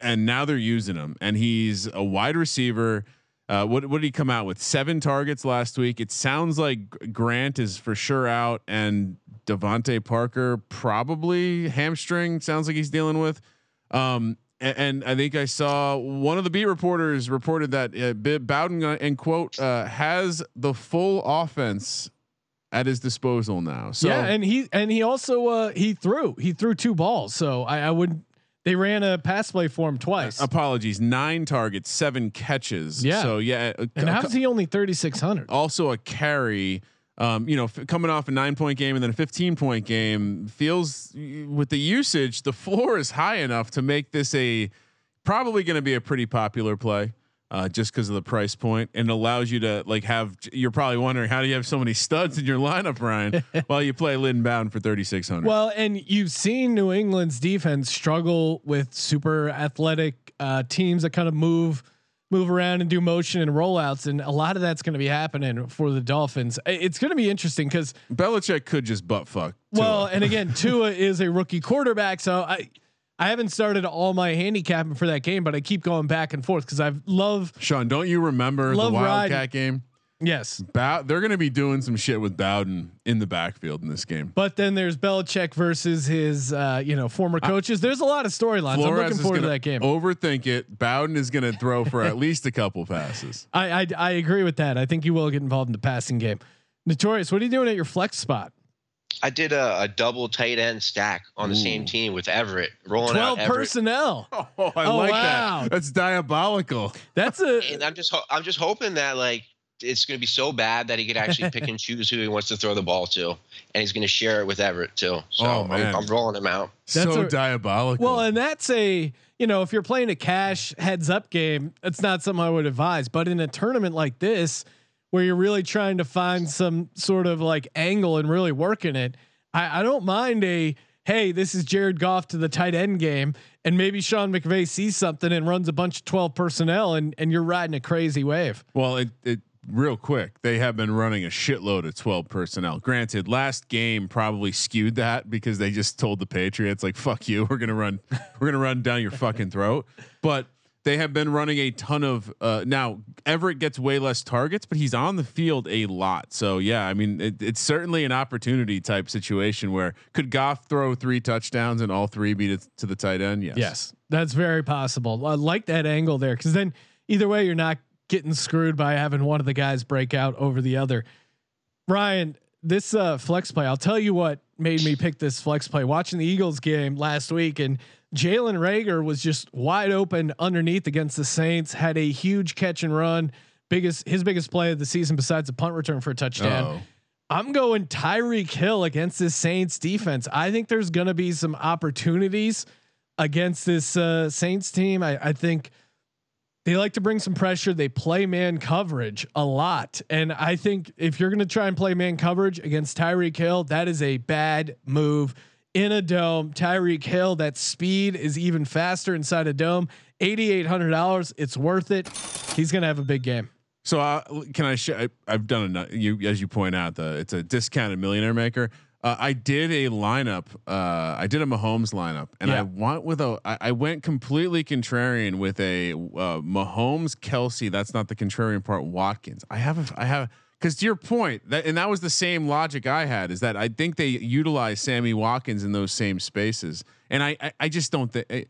and now they're using him, and he's a wide receiver. Uh, what what did he come out with? Seven targets last week. It sounds like Grant is for sure out, and DeVante Parker probably hamstring. Sounds like he's dealing with. Um, and, and I think I saw one of the beat reporters reported that uh, Bowden uh, and quote uh, has the full offense at his disposal now. So yeah, and he and he also uh, he threw he threw two balls. So I, I would they ran a pass play for him twice. apologies, nine targets, seven catches. Yeah. So yeah, a- and how's he only thirty six hundred? also a carry. Um, you know, f- coming off a nine point game and then a 15 point game feels with the usage, the floor is high enough to make this a probably going to be a pretty popular play. Uh, just because of the price point and allows you to like have you're probably wondering how do you have so many studs in your lineup Ryan *laughs* while you play Lynn Bowden for 3600 Well, and you've seen New England's defense struggle with super athletic uh, teams that kind of move move around and do motion and rollouts, and a lot of that's going to be happening for the Dolphins. It's going to be interesting because Belichick could just butt fuck well, and again, Tua *laughs* is a rookie quarterback, so I. I haven't started all my handicapping for that game, but I keep going back and forth because I love. Sean don't you remember the Wildcat riding. game Yes, Bow- they're going to be doing some shit with Bowden in the backfield in this game. but then there's Belichick versus his, uh, you know, former coaches. There's a lot of storylines. I'm looking forward to that game. Overthink it. Bowden is going to throw for at *laughs* least a couple passes. I, I I agree with that. I think you will get involved in the passing game. Notorious, what are you doing at your flex spot? I did a, a double tight end stack on the same team with Everett, rolling Twelve out Everett. personnel. *laughs* Oh, I Oh, like wow. that. That's diabolical. That's a And I'm just ho- I'm just hoping that like it's going to be so bad that he could actually pick and *laughs* choose who he wants to throw the ball to, and he's going to share it with Everett too. So Oh, man. I'm, I'm rolling him out. That's so a- diabolical. well, and that's a you know if you're playing a cash heads up game, it's not something I would advise. But in a tournament like this, where you're really trying to find some sort of like angle and really working it, I, I don't mind a hey, this is Jared Goff to the tight end game, and maybe Sean McVay sees something and runs a bunch of twelve personnel, and and you're riding a crazy wave. well, it, it real quick. They have been running a shitload of 12 personnel. Granted, last game probably skewed that because they just told the Patriots like fuck you, we're going to run we're going to run down your fucking throat. But they have been running a ton of uh now Everett gets way less targets, but he's on the field a lot. So yeah, I mean it, it's certainly an opportunity type situation where could Goff throw three touchdowns and all three beat it to the tight end? Yes. Yes, that's very possible. I like that angle there because then either way, you're not getting screwed by having one of the guys break out over the other. Ryan, this uh, flex play, I'll tell you what made me pick this flex play. Watching the Eagles game last week, and Jalen Reagor was just wide open underneath against the Saints. Had a huge catch and run, biggest his biggest play of the season besides a punt return for a touchdown. Uh-oh. I'm going Tyreek Hill against this Saints defense. I think there's going to be some opportunities against this uh, Saints team. I, I think they like to bring some pressure. They play man coverage a lot. And I think if you're going to try and play man coverage against Tyreek Hill, that is a bad move in a dome. Tyreek Hill, that speed is even faster inside a dome. $8,800. It's worth it. He's going to have a big game. So uh, can I? Sh- I I've done enough. you as you point out the it's a discounted millionaire maker. Uh, I did a lineup. Uh, I did a Mahomes lineup, and Yeah. I went with a. I, I went completely contrarian with a uh, Mahomes Kelce. That's not the contrarian part. Watkins. I have. A, I have Because to your point, that and that was the same logic I had is that I think they utilize Sammy Watkins in those same spaces, and I I, I just don't think. I,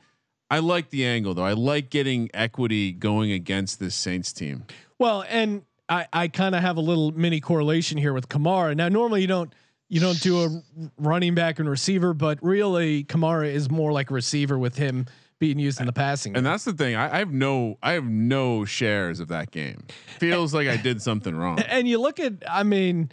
I like the angle though. I like getting equity going against this Saints team. Well, and I, I kind of have a little mini correlation here with Kamara. Now, normally you don't you don't do a running back and receiver, but really Kamara is more like a receiver with him being used in the passing. And game. that's the thing. I, I have no I have no shares of that game. Feels like I did something wrong. *laughs* and you look at, I mean,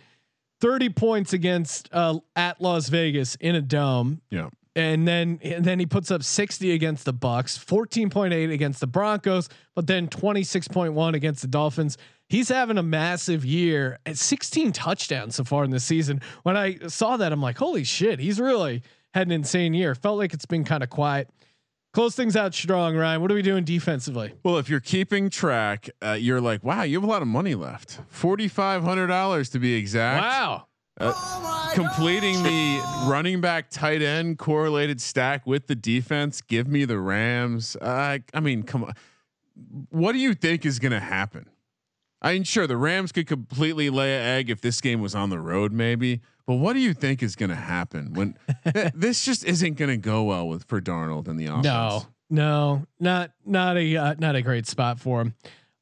thirty points against uh, at Las Vegas in a dome. Yeah. and then and then he puts up 60 against the Bucks, 14.8 against the Broncos, but then 26.1 against the Dolphins. He's having a massive year at 16 touchdowns so far in the season. When I saw that, I'm like, holy shit, he's really had an insane year. Felt like it's been kind of quiet. Close things out strong, Ryan. What are we doing defensively? Well, if you're keeping track, uh, you're like, wow, you have a lot of money left. Forty five hundred dollars to be exact. Wow. completing the running back tight end correlated stack with the defense. Give me the Rams. Uh, I mean, come on. What do you think is going to happen? I mean, sure, the Rams could completely lay an egg if this game was on the road, maybe. But what do you think is going to happen when *laughs* th- this just isn't going to go well with for Darnold and the offense? No, no, not not a uh, not a great spot for him.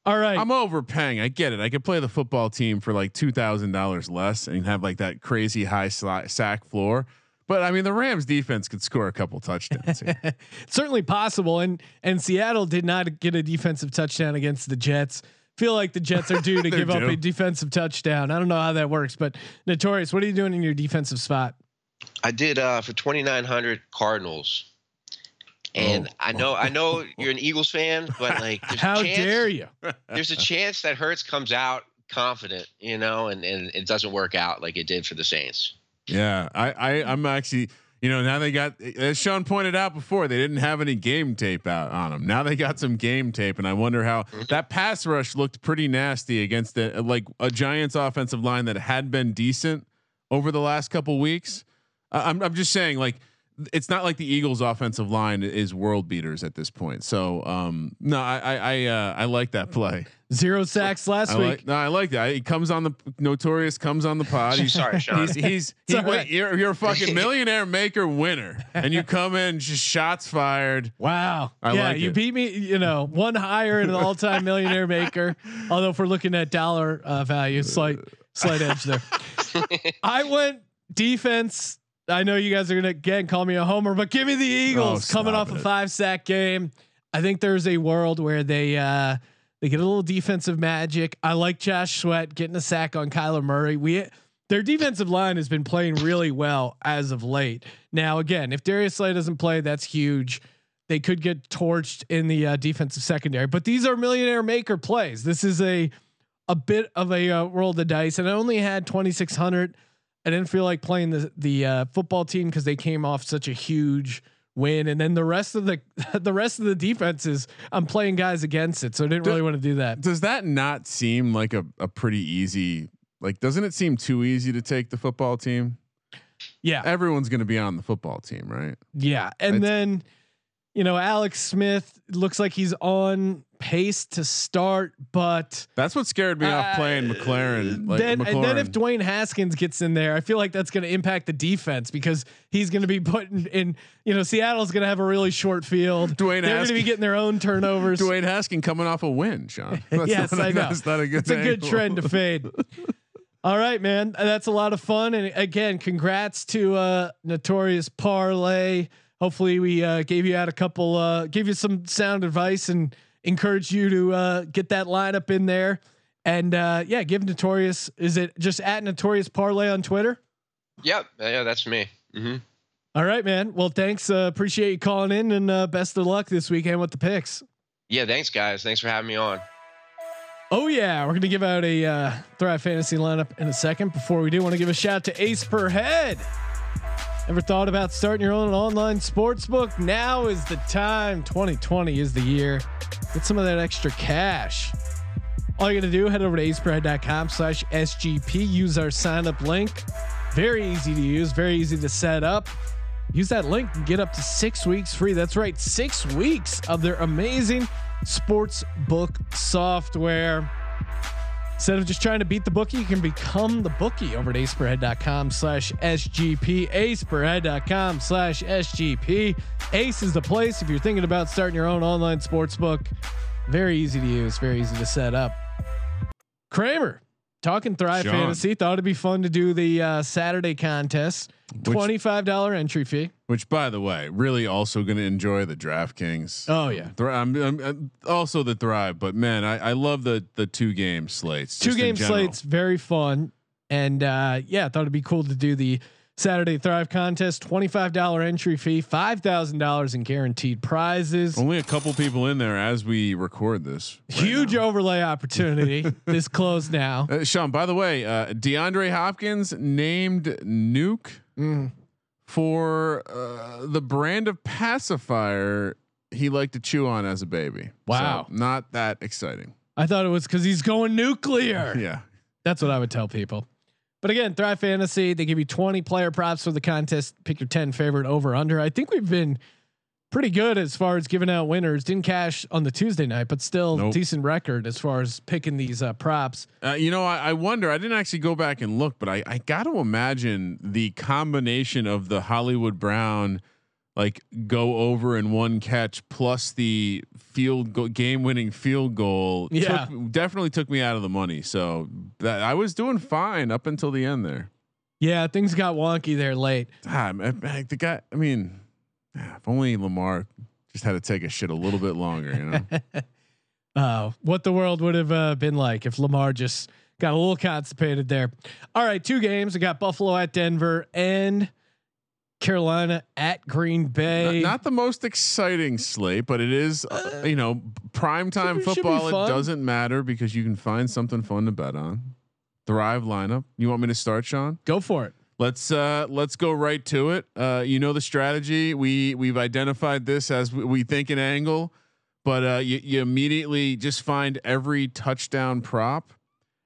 All right. I'm overpaying. I get it. I could play the football team for like two thousand dollars less and have like that crazy high sli- sack floor. But I mean, the Rams defense could score a couple touchdowns. here. *laughs* certainly possible. And and Seattle did not get a defensive touchdown against the Jets. Feel like the Jets are due to *laughs* They're give up a defensive touchdown. I don't know how that works, but Notorious, what are you doing in your defensive spot? I did uh, for 2,900 Cardinals. And Oh. I know, I know *laughs* you're an Eagles fan, but like, there's a How chance, dare you? There's a chance that Hurts comes out confident, you know, and and it doesn't work out like it did for the Saints. yeah, I, I I'm actually. You know, now they got as Sean pointed out before, they didn't have any game tape out on them. Now they got some game tape, and I wonder how that pass rush looked pretty nasty against the like a Giants offensive line that had been decent over the last couple weeks. I'm I'm just saying, like it's not like the Eagles' offensive line is world beaters at this point. So um, no, I I I, uh, I like that play. Zero sacks last I week. like, no, I like that. He comes on the notorious comes on the pod. *laughs* He's Sorry, Sean. He's he's he, all right. wait, you're you're a fucking *laughs* millionaire maker winner, and you come in just shots fired. Wow. I yeah, like you it. beat me, you know, one higher in the all-time millionaire maker. Although if we're looking at dollar uh, value, slight slight edge there. *laughs* I went defense. I know you guys are gonna again call me a homer, but give me the Eagles Oh, coming off a five sack game. I think there's a world where they uh they get a little defensive magic. I like Josh Sweat getting a sack on Kyler Murray. We their defensive line has been playing really well as of late. Now, again, if Darius Slay doesn't play, that's huge. They could get torched in the uh, defensive secondary, but these are millionaire maker plays. This is a a bit of a uh, roll the dice, and I only had twenty six hundred. I didn't feel like playing the the uh, football team because they came off such a huge win, and then the rest of the *laughs* the rest of the defenses, I'm playing guys against it, so I didn't really want to do that. Does that not seem like a, a pretty easy? Like, doesn't it seem too easy to take the football team? Yeah, Everyone's going to be on the football team, right? Yeah, and then you know Alex Smith looks like he's on pace to start, but That's what scared me off playing uh, McLaurin. Like then and then if. Dwayne Haskins gets in there, I feel like that's going to impact the defense because he's going to be putting in. You know, Seattle's going to have a really short field. *laughs* Dwayne They're going to be Haskins- getting their own turnovers. *laughs* Dwayne Haskin coming off a win, Sean. *laughs* That's yes, not, I know. That's not a good. It's a good trend to fade. All right, man. That's a lot of fun. And again, congrats to uh Notorious Parlay. Hopefully we uh gave you out a couple uh gave you some sound advice and encourage you to uh get that lineup in there. And uh yeah, give Notorious is it just at Notorious Parlay on Twitter? Yep, yeah, that's me. hmm All right, man. Well, thanks. Uh appreciate you calling in and uh best of luck this weekend with the picks. Yeah, thanks guys. Thanks for having me on. Oh yeah, we're gonna give out a uh, Thrive Fantasy lineup in a second. Before we do, want to give a shout out to Ace Per Head. Ever thought about starting your own online sports book? Now is the time. 2020 is the year. Get some of that extra cash. All you gotta do, head over to aceperhead.com slash SGP. Use our sign up link. Very easy to use, very easy to set up. Use that link and get up to six weeks free. That's right, six weeks of their amazing sports book software. Instead of just trying to beat the bookie, you can become the bookie over at aceperhead.com slash SGP. Aceperhead.com slash SGP. Ace is the place if you're thinking about starting your own online sports book. Very easy to use, very easy to set up. Kramer, talking Thrive Sean. Fantasy, thought it'd be fun to do the uh, Saturday contest. $25 entry fee. Which, by the way, really also going to enjoy the DraftKings. Oh, yeah. Thri- I'm, I'm, I'm also the Thrive, but man, I, I love the the two game slates. two game slates very fun and uh yeah thought it'd be cool to do the saturday thrive contest $25 entry fee $5000 in guaranteed prizes Only a couple people in there as we record this. right huge now. overlay opportunity *laughs* this closed now Uh, Sean, by the way, uh, DeAndre Hopkins named Nuke Mm. for uh, the brand of pacifier he liked to chew on as a baby. Wow. So, not that exciting. i thought it was because he's going nuclear *laughs* Yeah. that's what i would tell people but again thrive fantasy they give you 20 player props for the contest pick your 10 favorite over under i think we've been pretty good as far as giving out winners didn't cash on the tuesday night but still Nope. decent record as far as picking these uh, props Uh, you know, I, I wonder. I didn't actually go back and look, but I, I got to imagine the combination of the Hollywood Brown, like go over in one catch, plus the field go- game-winning field goal. Yeah. took, definitely took me out of the money. So that I was doing fine up until the end there. Yeah, things got wonky there late. Ah, the guy. I mean, ah, if only Lamar just had to take a shit a little bit longer. You know. *laughs* Uh, what the world would have uh, been like if Lamar just got a little constipated there. All right, two games. We got Buffalo at Denver and Carolina at Green Bay. not the most exciting slate, but it is, uh, you know, prime time should be- should football. It doesn't matter because you can find something fun to bet on. Thrive lineup. You want me to start, Sean? Go for it. Let's uh let's go right to it. Uh you know the strategy. We we've identified this as we, we think an angle, but uh you, you immediately just find every touchdown prop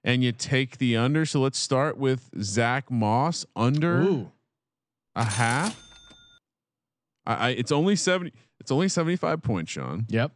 and you take the under. So let's start with Zach Moss under Ooh, a half. I, I it's only 70 it's only 75 points, Sean. yep.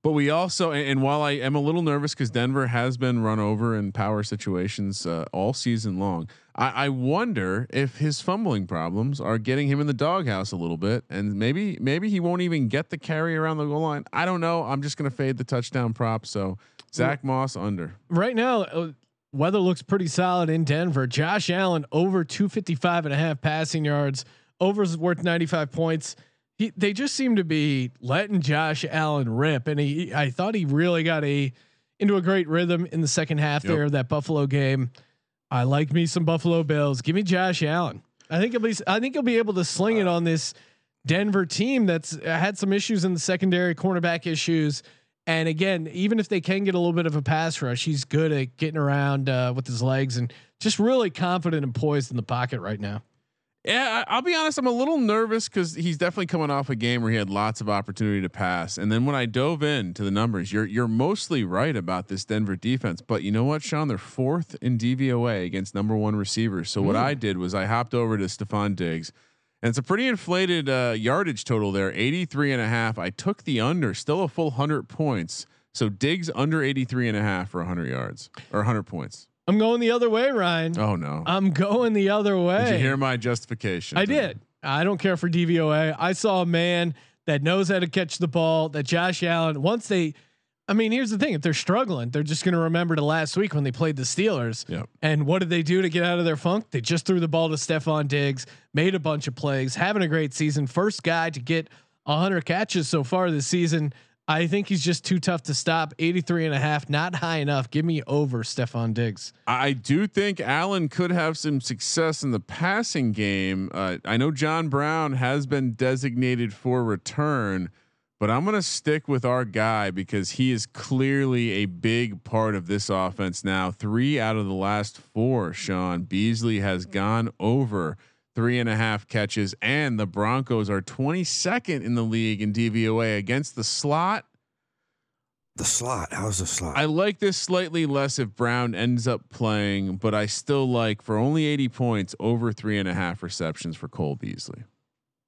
But we also, and, and while I am a little nervous because Denver has been run over in power situations uh, all season long, I, I wonder if his fumbling problems are getting him in the doghouse a little bit, and maybe maybe he won't even get the carry around the goal line. I don't know. I'm just gonna fade the touchdown prop. So Zach Moss under. Right now, uh, weather looks pretty solid in Denver. Josh Allen over 255 and a half passing yards. Overs worth 95 points. He, they just seem to be letting Josh Allen rip, and he. I thought he really got a into a great rhythm in the second half Yep. there of that Buffalo game. I like me some Buffalo Bills. Give me Josh Allen. I think he'll be. I think he'll be able to sling it uh, on this Denver team that's had some issues in the secondary, cornerback issues. And again, even if they can get a little bit of a pass rush, he's good at getting around uh, with his legs and just really confident and poised in the pocket right now. Yeah, I- I'll be honest. I'm a little nervous because he's definitely coming off a game where he had lots of opportunity to pass. And then when I dove into the numbers, you're you're mostly right about this Denver defense. But you know what, Sean? They're fourth in DVOA against number one receivers. So what I did was I hopped over to Stefon Diggs. And it's a pretty inflated uh, yardage total there, 83 and a half. I took the under, still a full 100 points. So Diggs under 83 and a half for 100 yards or 100 points. I'm going the other way, Ryan. Oh no. I'm going the other way. Did you hear my justification? I did. I don't care for DVOA. I saw a man that knows how to catch the ball. That Josh Allen. Once they, I mean, here's the thing: if they're struggling, they're just going to remember to last week when they played the Steelers. Yep. And what did they do to get out of their funk? They just threw the ball to Stefon Diggs, made a bunch of plays, having a great season. First guy to get 100 catches so far this season. I think he's just too tough to stop. 83 and a half, not high enough. Give me over Stefon Diggs. I do think Allen could have some success in the passing game. Uh, I know John Brown has been designated for return, but I'm going to stick with our guy because he is clearly a big part of this offense now. Three out of the last four, Sean Beasley has gone over three and a half catches, and the Broncos are 22nd in the league in DVOA against the slot. The slot. How's the slot? I like this slightly less if Brown ends up playing, but I still like for only 80 points over three and a half receptions for Cole Beasley.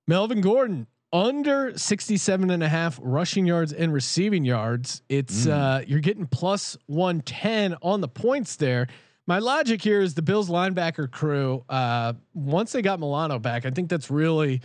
Melvin Gordon under 67 and a half rushing yards and receiving yards. It's uh you're getting plus 110 on the points there. My logic here is the Bills linebacker crew uh once they got Milano back, I think that's really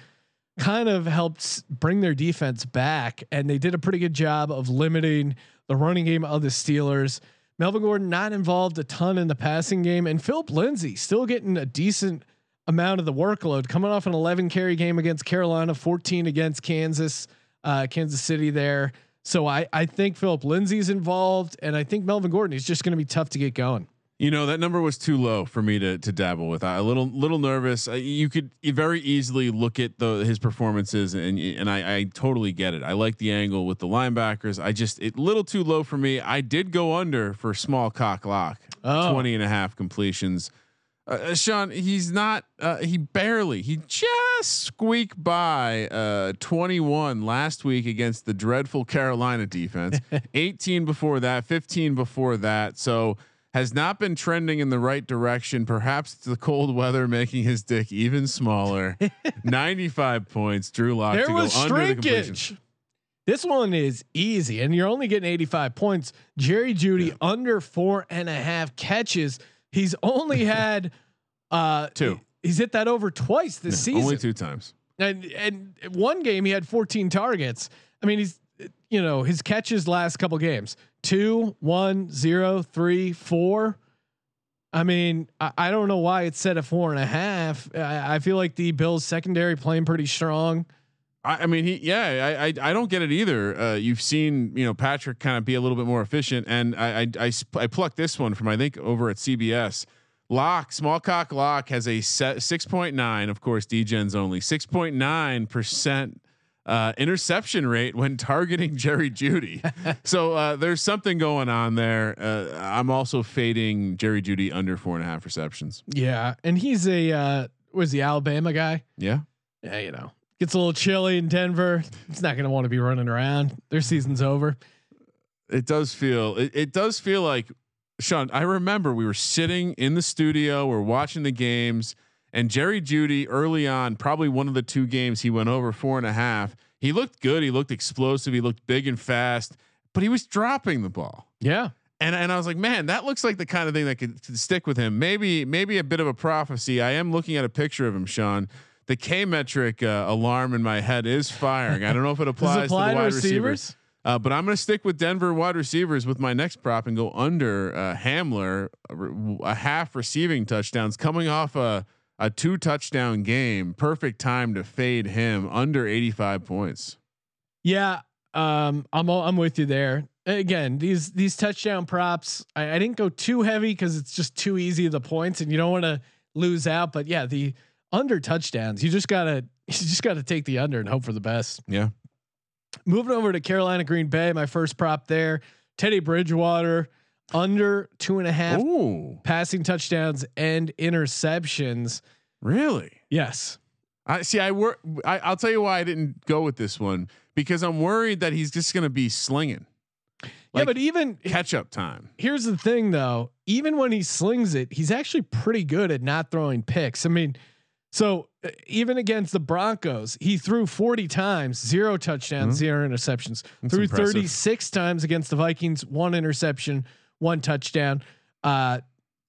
kind of helped bring their defense back and they did a pretty good job of limiting the running game of the Steelers. Melvin Gordon not involved a ton in the passing game and Phillip Lindsay still getting a decent amount of the workload coming off an 11 carry game against Carolina, 14 against Kansas, uh, Kansas City there. So I, I think Phillip Lindsay's involved and I think Melvin Gordon is just going to be tough to get going. You know that number was too low for me to to dabble with. I a little little nervous. Uh, you could you very easily look at the his performances and and I, I totally get it. I like the angle with the linebackers. I just it little too low for me. I did go under for small cock lock, Oh. 20 and a half completions. Uh, uh, Sean, he's not. Uh, he barely. He just squeaked by uh, 21 last week against the dreadful Carolina defense. *laughs* 18 before that, 15 before that. So has not been trending in the right direction. Perhaps it's the cold weather making his dick even smaller. *laughs* 95 points. Drew Lock There to was go under the shrinkage. This one is easy, and you're only getting 85 points. Jerry Jeudy under four and a half catches. He's only *laughs* had uh Two. He's hit that over twice this season. Only two times. And and one game he had 14 targets. I mean, he's you know his catches last couple games two, one, zero, three, four. I mean, I, I don't know why it's set at four and a half. I, I feel like the Bills secondary playing pretty strong. I, I mean, he, yeah, I, I, I don't get it either. Uh, you've seen, you know, Patrick kind of be a little bit more efficient, and I, I, I, sp- I plucked this one from I think over at CBS. Lock, small cock lock has a set six point nine. Of course, DGens only six point nine percent uh, interception rate when targeting *laughs* Jerry Jeudy. *laughs* so uh, there's something going on there. Uh, I'm also fading Jerry Jeudy under four and a half receptions. Yeah, and he's a uh, was the Alabama guy. Yeah. Yeah, you know, gets a little chilly in Denver. It's not going to want to be running around. Their season's over. it does feel it, it does feel like Sean. I remember we were sitting in the studio, we're watching the games, and Jerry Jeudy early on, probably one of the two games, he went over four and a half. He looked good. He looked explosive. He looked big and fast, but he was dropping the ball. Yeah, And, and I was like, man, that looks like the kind of thing that could, could stick with him. Maybe maybe a bit of a prophecy. I am looking at a picture of him, Sean. The K metric uh, alarm in my head is firing. I don't know if it *laughs* applies apply to the wide receivers? receivers. Uh, but I'm going to stick with Denver wide receivers with my next prop and go under uh, Hamler a, a half receiving touchdowns coming off a a two touchdown game. Perfect time to fade him under 85 points. Yeah, um, I'm all, I'm with you there. Again, these these touchdown props, I, I didn't go too heavy because it's just too easy the points, and you don't want to lose out. But yeah, the under touchdowns, you just gotta *laughs* you just gotta take the under and hope for the best. Yeah. Moving over to Carolina Green Bay, my first prop there, Teddy Bridgewater under two and a half Ooh, passing touchdowns and interceptions. really? Yes. I see. I wor- I, I'll tell you why I didn't go with this one because I'm worried that he's just going to be slinging. yeah, but even catch up time. here's the thing though even when he slings it he's actually pretty good at not throwing picks i mean so uh, even against the broncos he threw 40 times zero touchdowns Mhm. zero interceptions That's threw impressive. 36 times against the vikings one interception one touchdown uh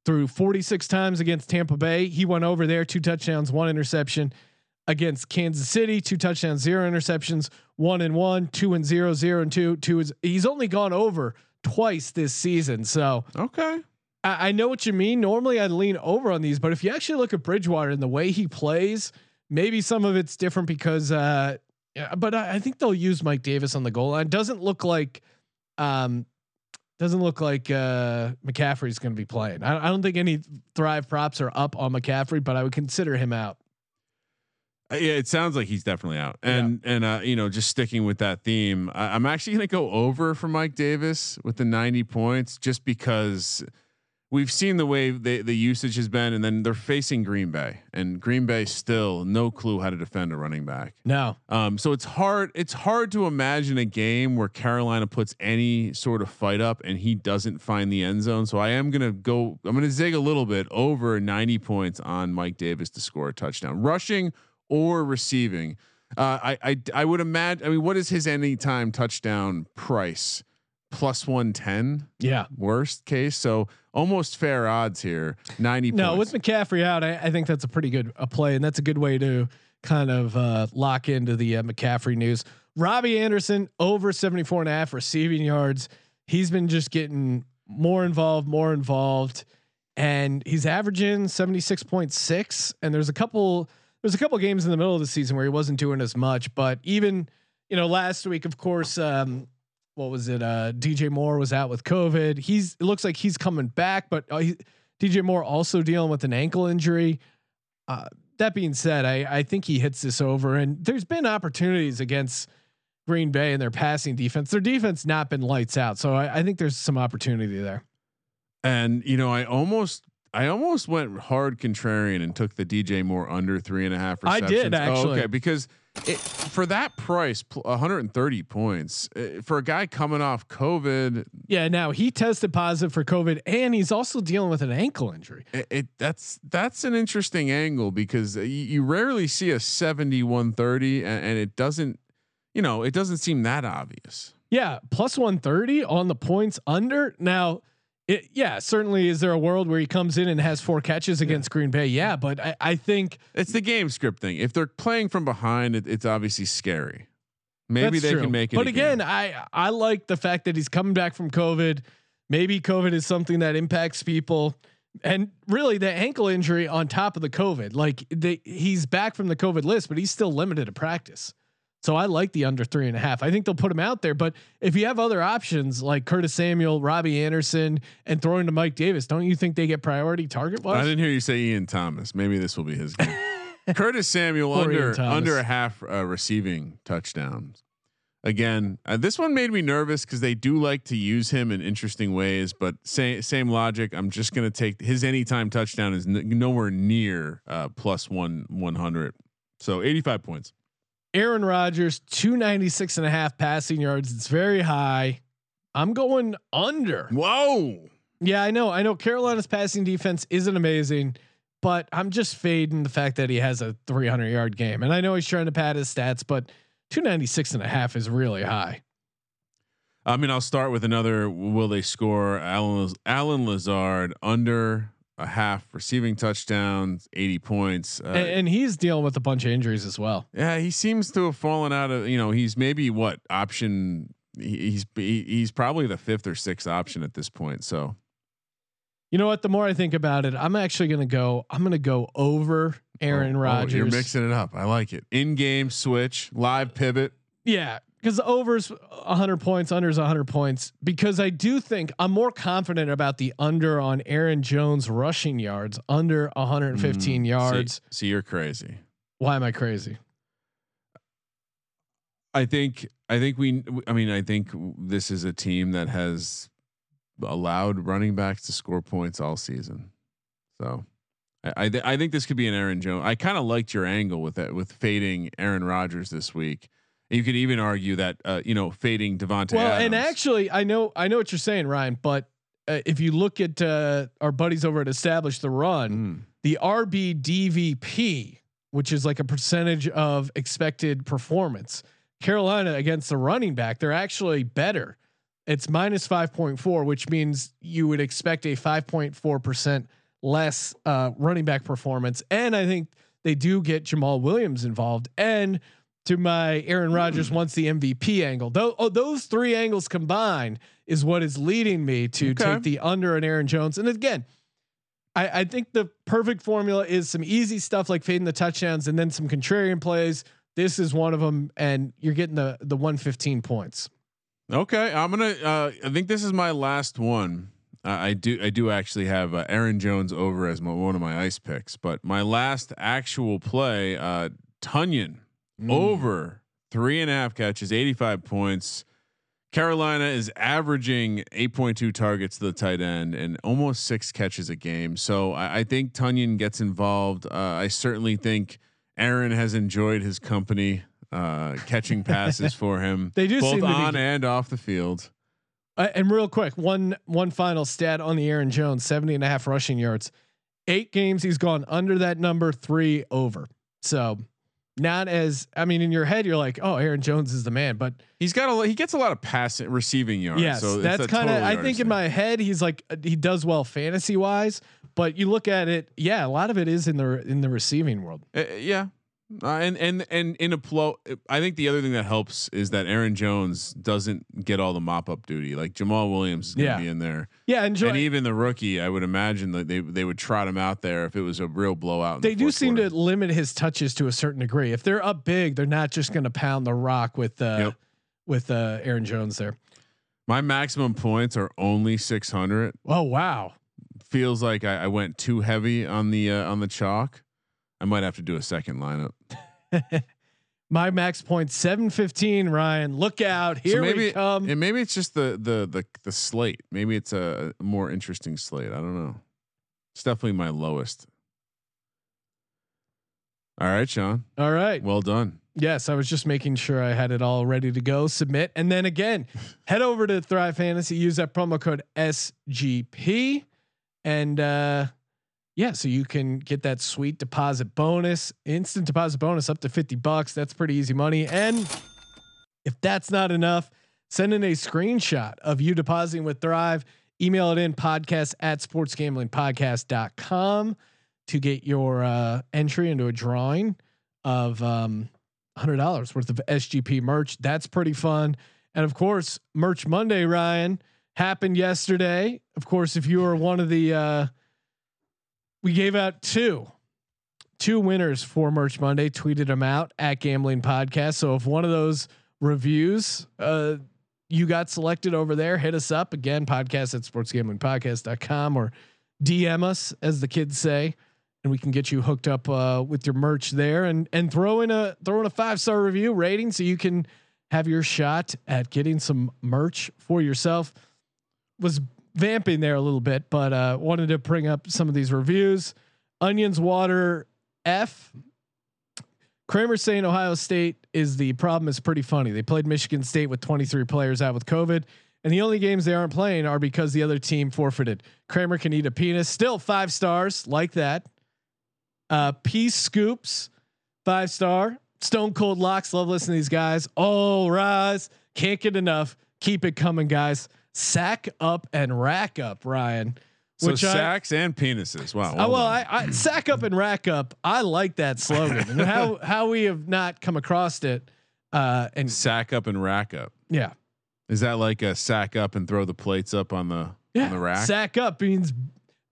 threw 46 times against tampa bay he went over there two touchdowns one interception against Kansas City, two touchdowns, zero interceptions, one and one, two and zero, zero and two, two is he's only gone over twice this season. So Okay. I, I know what you mean. Normally I'd lean over on these, but if you actually look at Bridgewater and the way he plays, maybe some of it's different because uh yeah, but I, I think they'll use Mike Davis on the goal line. Doesn't look like um doesn't look like uh McCaffrey's gonna be playing. I, I don't think any thrive props are up on McCaffrey, but I would consider him out. Uh, yeah, it sounds like he's definitely out. And and uh, you know, just sticking with that theme, I, I'm actually going to go over for Mike Davis with the 90 points, just because we've seen the way they, the usage has been, and then they're facing Green Bay, and Green Bay still no clue how to defend a running back. No. Um, so it's hard. It's hard to imagine a game where Carolina puts any sort of fight up and he doesn't find the end zone. So I am gonna go. I'm gonna zig a little bit over 90 points on Mike Davis to score a touchdown, rushing or receiving. Uh, I, I I would imagine. I mean, what is his anytime touchdown price? Plus one ten. Yeah. Worst case, so almost fair odds here. Ninety. No, points. with McCaffrey out, I, I think that's a pretty good a play, and that's a good way to kind of uh, lock into the uh, McCaffrey news. Robbie Anderson over 74 and a half receiving yards. He's been just getting more involved, more involved, and he's averaging 76.6. And there's a couple there's a couple games in the middle of the season where he wasn't doing as much, but even you know last week, of course, um, what was it? Uh, DJ Moore was out with COVID. He's it looks like he's coming back, but uh, he, DJ Moore also dealing with an ankle injury. Uh, that being said, I, I think he hits this over, and there's been opportunities against Green Bay and their passing defense. Their defense not been lights out, so I, I think there's some opportunity there. And you know, I almost I almost went hard contrarian and took the DJ Moore under three and a half. Receptions. I did, actually. Oh, okay, because it, for that price, 130 points uh, for a guy coming off COVID. Yeah, now he tested positive for COVID, and he's also dealing with an ankle injury. It, it that's that's an interesting angle because you, you rarely see a 70 130 and, and it doesn't you know it doesn't seem that obvious. Yeah, plus 130 on the points under. Now, it, yeah, certainly is there a world where he comes in and has four catches against Green Bay? Yeah, but I, I think It's the game script thing. If they're playing from behind, it, it's obviously scary. Maybe they true. can make it. But again, game. I I like the fact that he's coming back from COVID. Maybe COVID is something that impacts people, and really the ankle injury on top of the COVID. Like they, he's back from the COVID list, but he's still limited to practice. So I like the under three and a half. I think they'll put him out there. But if you have other options like Curtis Samuel, Robbie Anderson, and throwing to Mike Davis, don't you think they get priority target I didn't hear you say Ian Thomas. Maybe this will be his game. *laughs* Curtis Samuel Poor under under a half uh, receiving touchdowns. Again, uh, this one made me nervous because they do like to use him in interesting ways. But same same logic. I'm just going to take his anytime touchdown is n- nowhere near uh, plus one one hundred. So 85 points. Aaron Rodgers, 296 and a half passing yards. It's very high. I'm going under. Whoa. Yeah, I know. I know Carolina's passing defense isn't amazing, but I'm just fading the fact that he has a 300 yard game. And I know he's trying to pad his stats, but 296 and a half is really high. I mean, I'll start with another. Will they score? Allen Allen Lazard under a half receiving touchdowns, 80 points. Uh, and, and he's dealing with a bunch of injuries as well. Yeah, he seems to have fallen out of. You know, he's maybe what option? he- He's he- he's probably the fifth or sixth option at this point. So You know what? The more I think about it, I'm actually going to go, I'm going to go over Aaron Oh, oh, Rodgers. you're mixing it up. I like it. In game switch, live pivot. Yeah, because overs 100 points, unders 100 points. Because I do think I'm more confident about the under on Aaron Jones rushing yards, under 115 Mm, yards. See, see, you're crazy. Why am I crazy? I think I think we I mean I think this is a team that has allowed running backs to score points all season. So I I, th- I think this could be an Aaron Jones. I kind of liked your angle with that with fading Aaron Rodgers this week. You could even argue that uh, you know fading Davante. Well, Adams. and actually, I know I know what you're saying, Ryan. But uh, if you look at uh, our buddies over at Establish the Run, Mm. the RBDVP, which is like a percentage of expected performance, Carolina against the running back, they're actually better. It's minus five point four, which means you would expect a five point four percent less uh, running back performance. And I think they do get Jamaal Williams involved. And to my Aaron Rodgers wants the MVP angle. Though oh, those three angles combined is what is leading me to Okay. take the under on Aaron Jones. And again, I, I think the perfect formula is some easy stuff like fading the touchdowns and then some contrarian plays. This is one of them, and you're getting the the 115 points. Okay, I'm gonna. Uh, I think this is my last one. Uh, I do. I do actually have uh, Aaron Jones over as my, one of my ice picks, but my last actual play, uh, Tonyan over three and a half catches, 85 points. Carolina is averaging 8.2 targets to the tight end and almost six catches a game. So I, I think Tonyan gets involved. Uh, I certainly think Aaron has enjoyed his company, uh, catching *laughs* passes for him. They do both seem to be- on and off the field. Uh, and real quick, one one final stat on the Aaron Jones 70 and a half rushing yards. Eight games he's gone under that number, three over. So not as I mean, in your head, you're like, oh, Aaron Jones is the man, but He's got a he gets a lot of passing receiving yards. yes, so that's kind of. totally I think in my head, he's like uh, he does well fantasy wise, but you look at it, yeah, a lot of it is in the in the receiving world. Uh, yeah. Uh, and and and in a flow, I think the other thing that helps is that Aaron Jones doesn't get all the mop up duty. Like Jamaal Williams is going to Yeah. be in there, Yeah, enjoy. and even the rookie, I would imagine that they they would trot him out there if it was a real blowout. they the do seem quarter. to limit his touches to a certain degree. If they're up big, they're not just going to pound the rock with uh, Yep. with uh, Aaron Jones there. My maximum points are only six hundred. Oh wow, Feels like I, I went too heavy on the uh, on the chalk. I might have to do a second lineup. *laughs* my max point seven fifteen. Ryan, look out! Here so maybe we come. and maybe it's just the the the the slate. Maybe it's a, a more interesting slate. I don't know. It's definitely my lowest. All right, Sean. All right. Well done. Yes, I was just making sure I had it all ready to go. Submit, and then again, *laughs* head over to Thrive Fantasy. Use that promo code SGP, and uh, yeah, so you can get that sweet deposit bonus, instant deposit bonus up to fifty bucks. That's pretty easy money. And if that's not enough, send in a screenshot of you depositing with Thrive. Email it in podcast at sportsgamblingpodcast.com to get your uh, entry into a drawing of um, hundred dollars worth of SGP merch. That's pretty fun. And of course, Merch Monday, Ryan, happened yesterday. Of course, if you are one of the, uh, we gave out two, two winners for Merch Monday. Tweeted them out at Gambling Podcast. So if one of those reviews, uh, you got selected over there, hit us up again, podcast at sportsgamblingpodcast.com or DM us, as the kids say and we can get you hooked up uh, with your merch there and and throw in a throw in a five star review rating so you can have your shot at getting some merch for yourself. Was vamping there a little bit, but uh, wanted to bring up some of these reviews. Onions Water F. Kramer saying Ohio State is the problem is pretty funny. They played Michigan State with 23 players out with COVID, and the only games they aren't playing are because the other team forfeited. Kramer can eat a penis. Still five stars like that. Uh, Peace Scoops, five star. Stone Cold Locks, love listening to these guys. Oh, rise. Can't get enough. Keep it coming, guys. Sack up and rack up, Ryan. So Which I- sacks and penises. Wow. Oh, well. I, I sack up and rack up. I like that slogan. and how *laughs* how we have not come across it. Uh, and sack up and rack up. yeah, Is that like a sack up and throw the plates up on the yeah. on the rack? Sack up means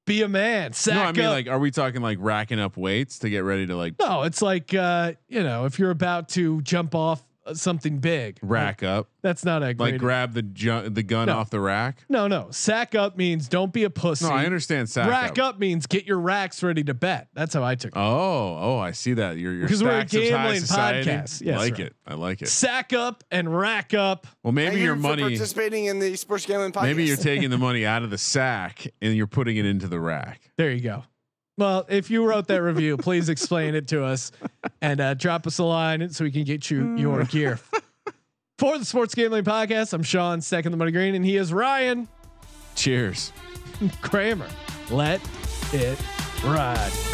be a man. Sack no, I mean up. like, are we talking like racking up weights to get ready to like no, it's like uh, you know, if you're about to jump off uh, something big, rack up, That's not a like grab the ju- the gun No. off the rack? no, no. Sack up means don't be a pussy. No, I understand sack Rack up. means get your racks ready to bet. That's how I took it. Oh, oh, I see that. You're, you're Because we're a stacks of high gambling society. podcast. Yes, like right. it. I like it. Sack up and rack up. Well, maybe Thank your you for money. participating in the sports gambling podcast. Maybe you're taking the *laughs* money out of the sack and you're putting it into the rack. There you go. Well, if you wrote that review, please explain it to us and uh, drop us a line so we can get you your gear. For the Sports Gambling Podcast, I'm Sean, second the money green, and he is Ryan Cheers. Kramer. Let it ride.